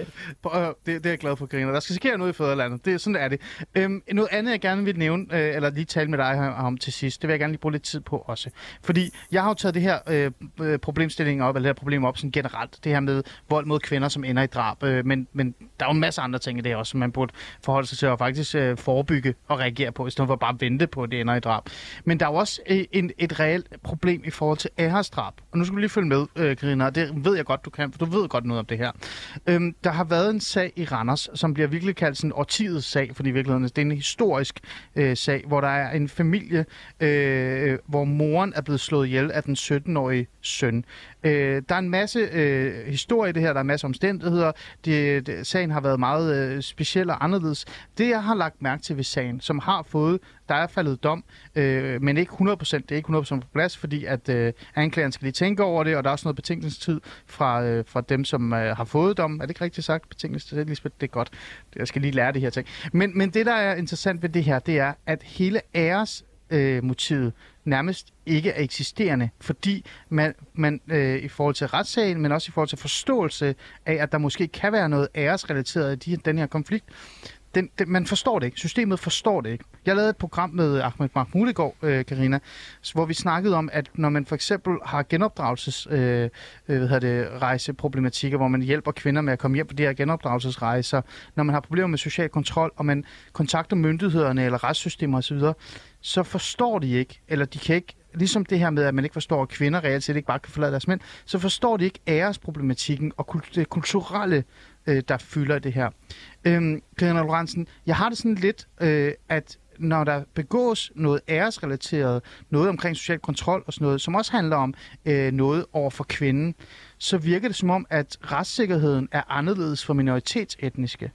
S4: høre, Det, det er jeg glad for, Karina. Der skal ske noget i fædrelandet. Det, sådan er det. Øhm, noget andet, jeg gerne vil nævne, øh, eller lige tale med dig om til sidst, det vil jeg gerne lige bruge lidt tid på også. Fordi jeg har jo taget det her øh, øh, problemstilling op, eller det her problem op sådan generelt. Det her med vold mod kvinder, som ender i drab. Øh, men, men der er jo en masse andre ting i det også, som man burde forholde sig til at faktisk øh, forebygge og reagere på, i stedet for bare at vente på, at det ender i drab. Men der er jo også øh, en, et reelt problem i forhold til æresdrab. Og nu skal du lige følge med, øh, Karina, det ved jeg godt, du kan, for du ved godt noget om det her. Øhm, der har været en sag i Randers, som bliver virkelig kaldt sådan årtidets sag, fordi i virkeligheden det er en historisk øh, sag, hvor der er en familie, øh, øh hvor moren er blevet slået ihjel af den 17-årige søn. Øh, der er en masse øh, historie i det her, der er en masse omstændigheder. Det, det, sagen har været meget øh, speciel og anderledes. Det, jeg har lagt mærke til ved sagen, som har fået, der er faldet dom, øh, men ikke 100%, det er ikke 100% på plads, fordi at øh, anklageren skal lige tænke over det, og der er også noget betænkningstid fra, øh, fra dem, som øh, har fået dom. Er det ikke rigtigt sagt? Betænkningstid, det er, Lisbeth, det er godt. Jeg skal lige lære det her ting. Men, men det, der er interessant ved det her, det er, at hele æres øh, motivet nærmest ikke er eksisterende, fordi man, man øh, i forhold til retssagen, men også i forhold til forståelse af, at der måske kan være noget æresrelateret i de, den her konflikt, den, den, man forstår det ikke. Systemet forstår det ikke. Jeg lavede et program med Ahmed Mahmoud i går, øh, Karina, hvor vi snakkede om, at når man for eksempel har genopdragelses øh, øh, hvad hedder det, rejseproblematikker, hvor man hjælper kvinder med at komme hjem på de her genopdragelsesrejser, når man har problemer med social kontrol, og man kontakter myndighederne eller retssystemer osv., så forstår de ikke, eller de kan ikke, ligesom det her med, at man ikke forstår, at kvinder reelt set ikke bare kan forlade deres mænd, så forstår de ikke æresproblematikken og kul- det kulturelle, øh, der fylder det her. Øhm, Karina Lorentzen, jeg har det sådan lidt, øh, at når der begås noget æresrelateret, noget omkring social kontrol og sådan noget, som også handler om øh, noget over for kvinden, så virker det som om, at retssikkerheden er anderledes for minoritetsetniske.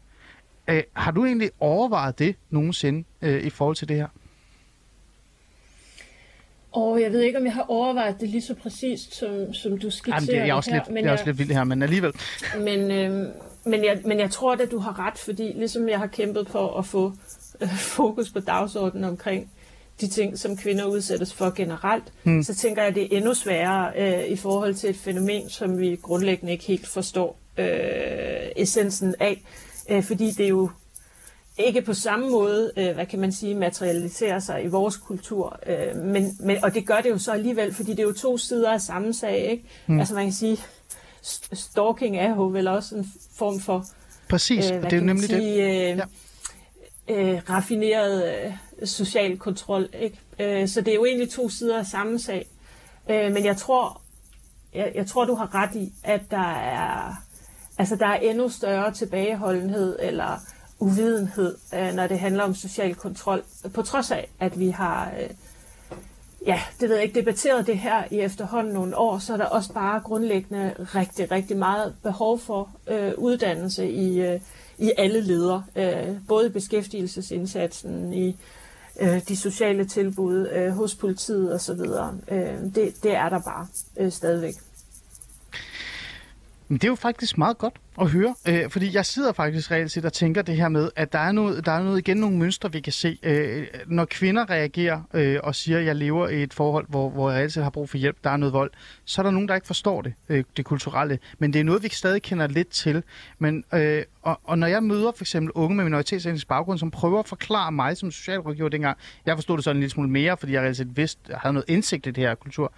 S4: Øh, har du egentlig overvejet det nogensinde øh, i forhold til det her?
S7: Og jeg ved ikke, om jeg har overvejet det lige så præcist, som, som du skitserer
S4: Jamen, det er, jeg også,
S7: her,
S4: lidt,
S7: men
S4: jeg er også lidt vildt her, men alligevel.
S7: Men, øh, men, jeg, men jeg tror at du har ret, fordi ligesom jeg har kæmpet for at få øh, fokus på dagsordenen omkring de ting, som kvinder udsættes for generelt, hmm. så tænker jeg, at det er endnu sværere øh, i forhold til et fænomen, som vi grundlæggende ikke helt forstår øh, essensen af. Øh, fordi det er jo ikke på samme måde, øh, hvad kan man sige, materialiserer sig i vores kultur. Øh, men, men, og det gør det jo så alligevel, fordi det er jo to sider af samme sag. Ikke? Mm. Altså man kan sige, stalking er jo vel også en form for
S4: Præcis,
S7: øh,
S4: og det er jo nemlig det.
S7: sige,
S4: Ja.
S7: øh, øh, raffineret øh, social kontrol. Ikke? Øh, så det er jo egentlig to sider af samme sag. Øh, men jeg tror, jeg, jeg tror, du har ret i, at der er, altså, der er endnu større tilbageholdenhed eller uvidenhed, øh, når det handler om social kontrol, på trods af, at vi har øh, ja, det ved jeg ikke, debatteret det her i efterhånden nogle år, så er der også bare grundlæggende rigtig, rigtig meget behov for øh, uddannelse i, øh, i alle leder, øh, både i beskæftigelsesindsatsen, i øh, de sociale tilbud øh, hos politiet osv. Øh, det, det er der bare øh, stadigvæk.
S4: Men det er jo faktisk meget godt at høre, øh, fordi jeg sidder faktisk reelt set og tænker det her med, at der er noget, der er noget igen nogle mønstre, vi kan se. Øh, når kvinder reagerer øh, og siger, at jeg lever i et forhold, hvor, hvor jeg altid har brug for hjælp, der er noget vold, så er der nogen, der ikke forstår det, øh, det kulturelle. Men det er noget, vi stadig kender lidt til. Men, øh, og, og når jeg møder for eksempel unge med minoritetsetnisk baggrund, som prøver at forklare mig som socialrådgiver dengang, jeg forstod det sådan en lille smule mere, fordi jeg reelt set vidste, jeg havde noget indsigt i det her kultur.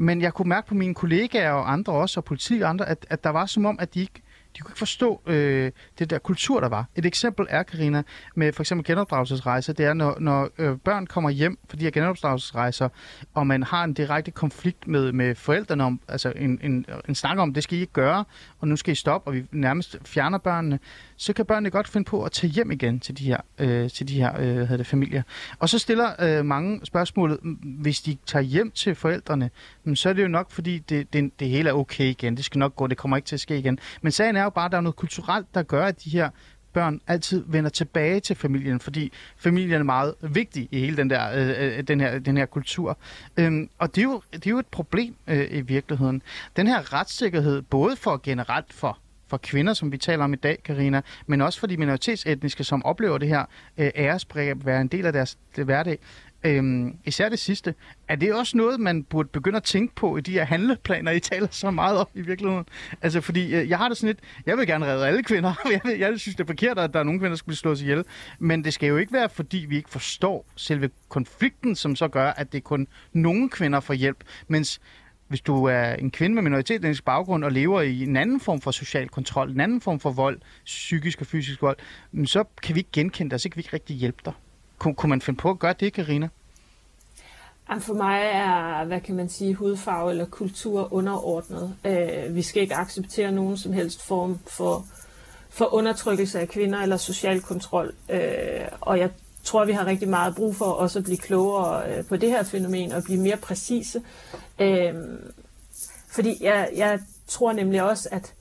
S4: Men jeg kunne mærke på mine kollegaer og andre også, og politi og andre, at, at der var som om, at de ikke de kunne ikke forstå øh, det der kultur, der var. Et eksempel er, Karina, med for eksempel genopdragelsesrejser, det er, når, når øh, børn kommer hjem fra de her genopdragelsesrejser, og man har en direkte konflikt med, med forældrene om, altså en, en, en snak om, det skal I ikke gøre, og nu skal I stoppe, og vi nærmest fjerner børnene, så kan børnene godt finde på at tage hjem igen til de her, øh, til de her øh, hvad det, familier. Og så stiller øh, mange spørgsmålet, hvis de tager hjem til forældrene, så er det jo nok, fordi det, det, det hele er okay igen. Det skal nok gå, det kommer ikke til at ske igen. Men sagen er jo bare, at der er noget kulturelt, der gør, at de her børn altid vender tilbage til familien, fordi familien er meget vigtig i hele den, der, øh, øh den, her, den her kultur. Øhm, og det er, jo, det er jo et problem øh, i virkeligheden. Den her retssikkerhed, både for generelt for for kvinder, som vi taler om i dag, Karina, men også for de minoritetsetniske, som oplever det her øh, æresbegreb være en del af deres det hverdag. Øhm, især det sidste. Er det også noget, man burde begynde at tænke på i de her handleplaner, I taler så meget om i virkeligheden? Altså, fordi øh, jeg har det sådan lidt, jeg vil gerne redde alle kvinder. jeg, vil, jeg synes, det er forkert, at der er nogle kvinder, der skal blive slået ihjel. Men det skal jo ikke være, fordi vi ikke forstår selve konflikten, som så gør, at det kun nogle kvinder får hjælp. Mens hvis du er en kvinde med minoritetsetnisk baggrund og lever i en anden form for social kontrol, en anden form for vold, psykisk og fysisk vold, så kan vi ikke genkende dig, så kan vi ikke rigtig hjælpe dig. Kun, kunne man finde på at gøre det, Karina?
S7: For mig er, hvad kan man sige, hudfarve eller kultur underordnet. Øh, vi skal ikke acceptere nogen som helst form for, for undertrykkelse af kvinder eller social kontrol. Øh, og jeg tror, vi har rigtig meget brug for også at blive klogere øh, på det her fænomen og blive mere præcise. Øh, fordi jeg, jeg tror nemlig også, at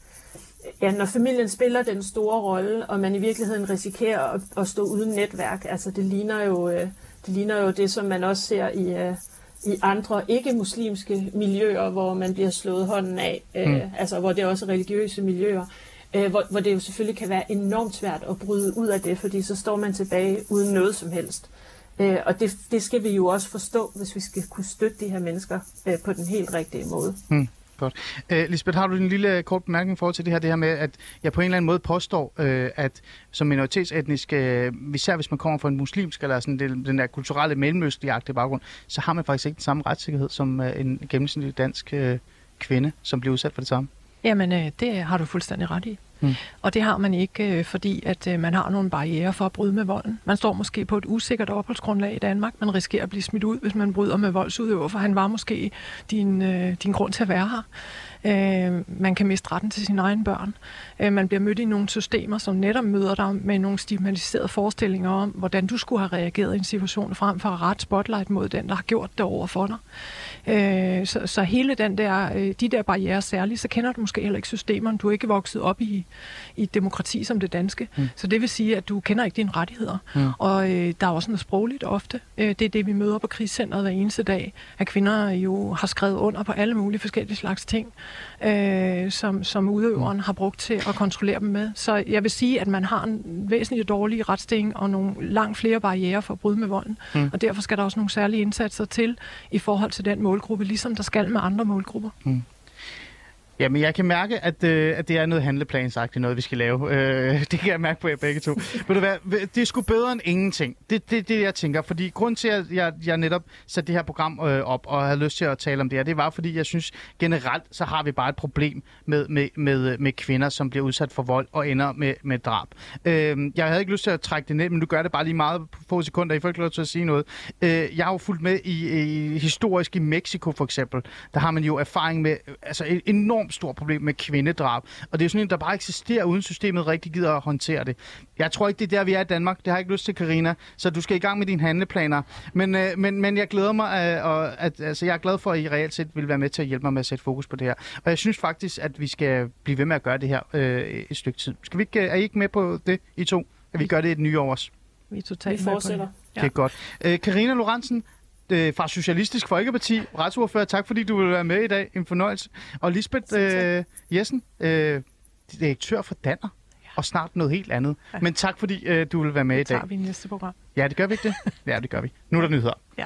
S7: ja, når familien spiller den store rolle, og man i virkeligheden risikerer at, at stå uden netværk, altså det ligner jo, øh, det ligner jo det, som man også ser i, øh, i andre ikke-muslimske miljøer, hvor man bliver slået hånden af, mm. altså hvor det er også religiøse miljøer, øh, hvor, hvor det jo selvfølgelig kan være enormt svært at bryde ud af det, fordi så står man tilbage uden noget som helst. Øh, og det, det skal vi jo også forstå, hvis vi skal kunne støtte de her mennesker øh, på den helt rigtige måde.
S4: Mm. Godt. Uh, Lisbeth, har du en lille øh, kort bemærkning i forhold til det her, det her med, at jeg på en eller anden måde påstår, uh, at som minoritetsetnisk, uh, især hvis man kommer fra en muslimsk eller sådan den, den der kulturelle mellemøstlige baggrund, så har man faktisk ikke den samme retssikkerhed som uh, en gennemsnitlig dansk uh, kvinde, som bliver udsat for det samme?
S5: Jamen, uh, det har du fuldstændig ret i. Mm. Og det har man ikke, fordi at man har nogle barriere for at bryde med volden. Man står måske på et usikkert opholdsgrundlag i Danmark. Man risikerer at blive smidt ud, hvis man bryder med voldsudøver, for han var måske din, din grund til at være her. Øh, man kan miste retten til sine egne børn. Øh, man bliver mødt i nogle systemer, som netop møder dig med nogle stigmatiserede forestillinger om, hvordan du skulle have reageret i en situation, frem for at rette spotlight mod den, der har gjort det over for dig. Øh, så, så hele den der, øh, de der barriere særligt, så kender du måske heller ikke systemerne. Du er ikke vokset op i, i et demokrati som det danske. Mm. Så det vil sige, at du kender ikke dine rettigheder. Mm. Og øh, der er også noget sprogligt ofte. Øh, det er det, vi møder på krigscenteret hver eneste dag. At kvinder jo har skrevet under på alle mulige forskellige slags ting øh, som, som udøveren har brugt til at kontrollere dem med. Så jeg vil sige, at man har en væsentligt dårlig retsstilling og nogle langt flere barriere for at bryde med volden. Mm. Og derfor skal der også nogle særlige indsatser til i forhold til den målgruppe, ligesom der skal med andre målgrupper. Mm.
S4: Jamen, jeg kan mærke, at, øh, at det er noget handleplansagtigt, noget vi skal lave. Øh, det kan jeg mærke på jer begge to. Ved du hvad, det er sgu bedre end ingenting. Det er det, det, jeg tænker. Fordi grund til, at jeg, jeg netop satte det her program øh, op og havde lyst til at tale om det her, det var, fordi jeg synes generelt, så har vi bare et problem med, med, med, med kvinder, som bliver udsat for vold og ender med, med drab. Øh, jeg havde ikke lyst til at trække det ned, men du gør det bare lige meget på få sekunder. I får ikke lov til at sige noget. Øh, jeg har jo fulgt med i, i historisk i Mexico for eksempel. Der har man jo erfaring med altså, en enormt enormt stort problem med kvindedrab. Og det er sådan en, der bare eksisterer, uden systemet rigtig gider at håndtere det. Jeg tror ikke, det er der, vi er i Danmark. Det har jeg ikke lyst til, Karina. Så du skal i gang med dine handleplaner. Men, øh, men, men jeg glæder mig, øh, og, at, altså, jeg er glad for, at I reelt set vil være med til at hjælpe mig med at sætte fokus på det her. Og jeg synes faktisk, at vi skal blive ved med at gøre det her øh, et stykke tid. Skal vi ikke, er I ikke med på det, I to? At vi gør det et nye år også?
S5: Vi er totalt
S7: vi fortsætter.
S5: det.
S4: Ja. Det er godt. Øh, Karina Lorentzen, øh, fra Socialistisk Folkeparti, retsordfører. Tak fordi du vil være med i dag. En fornøjelse. Og Lisbeth øh, Jessen, øh, direktør for Danner. Og snart noget helt andet. Ja. Men tak fordi øh, du vil være med
S5: det
S4: i dag. Det
S5: tager vi i næste program.
S4: Ja, det gør vi ikke det? Ja, det gør vi. Nu er der nyheder.
S5: Ja.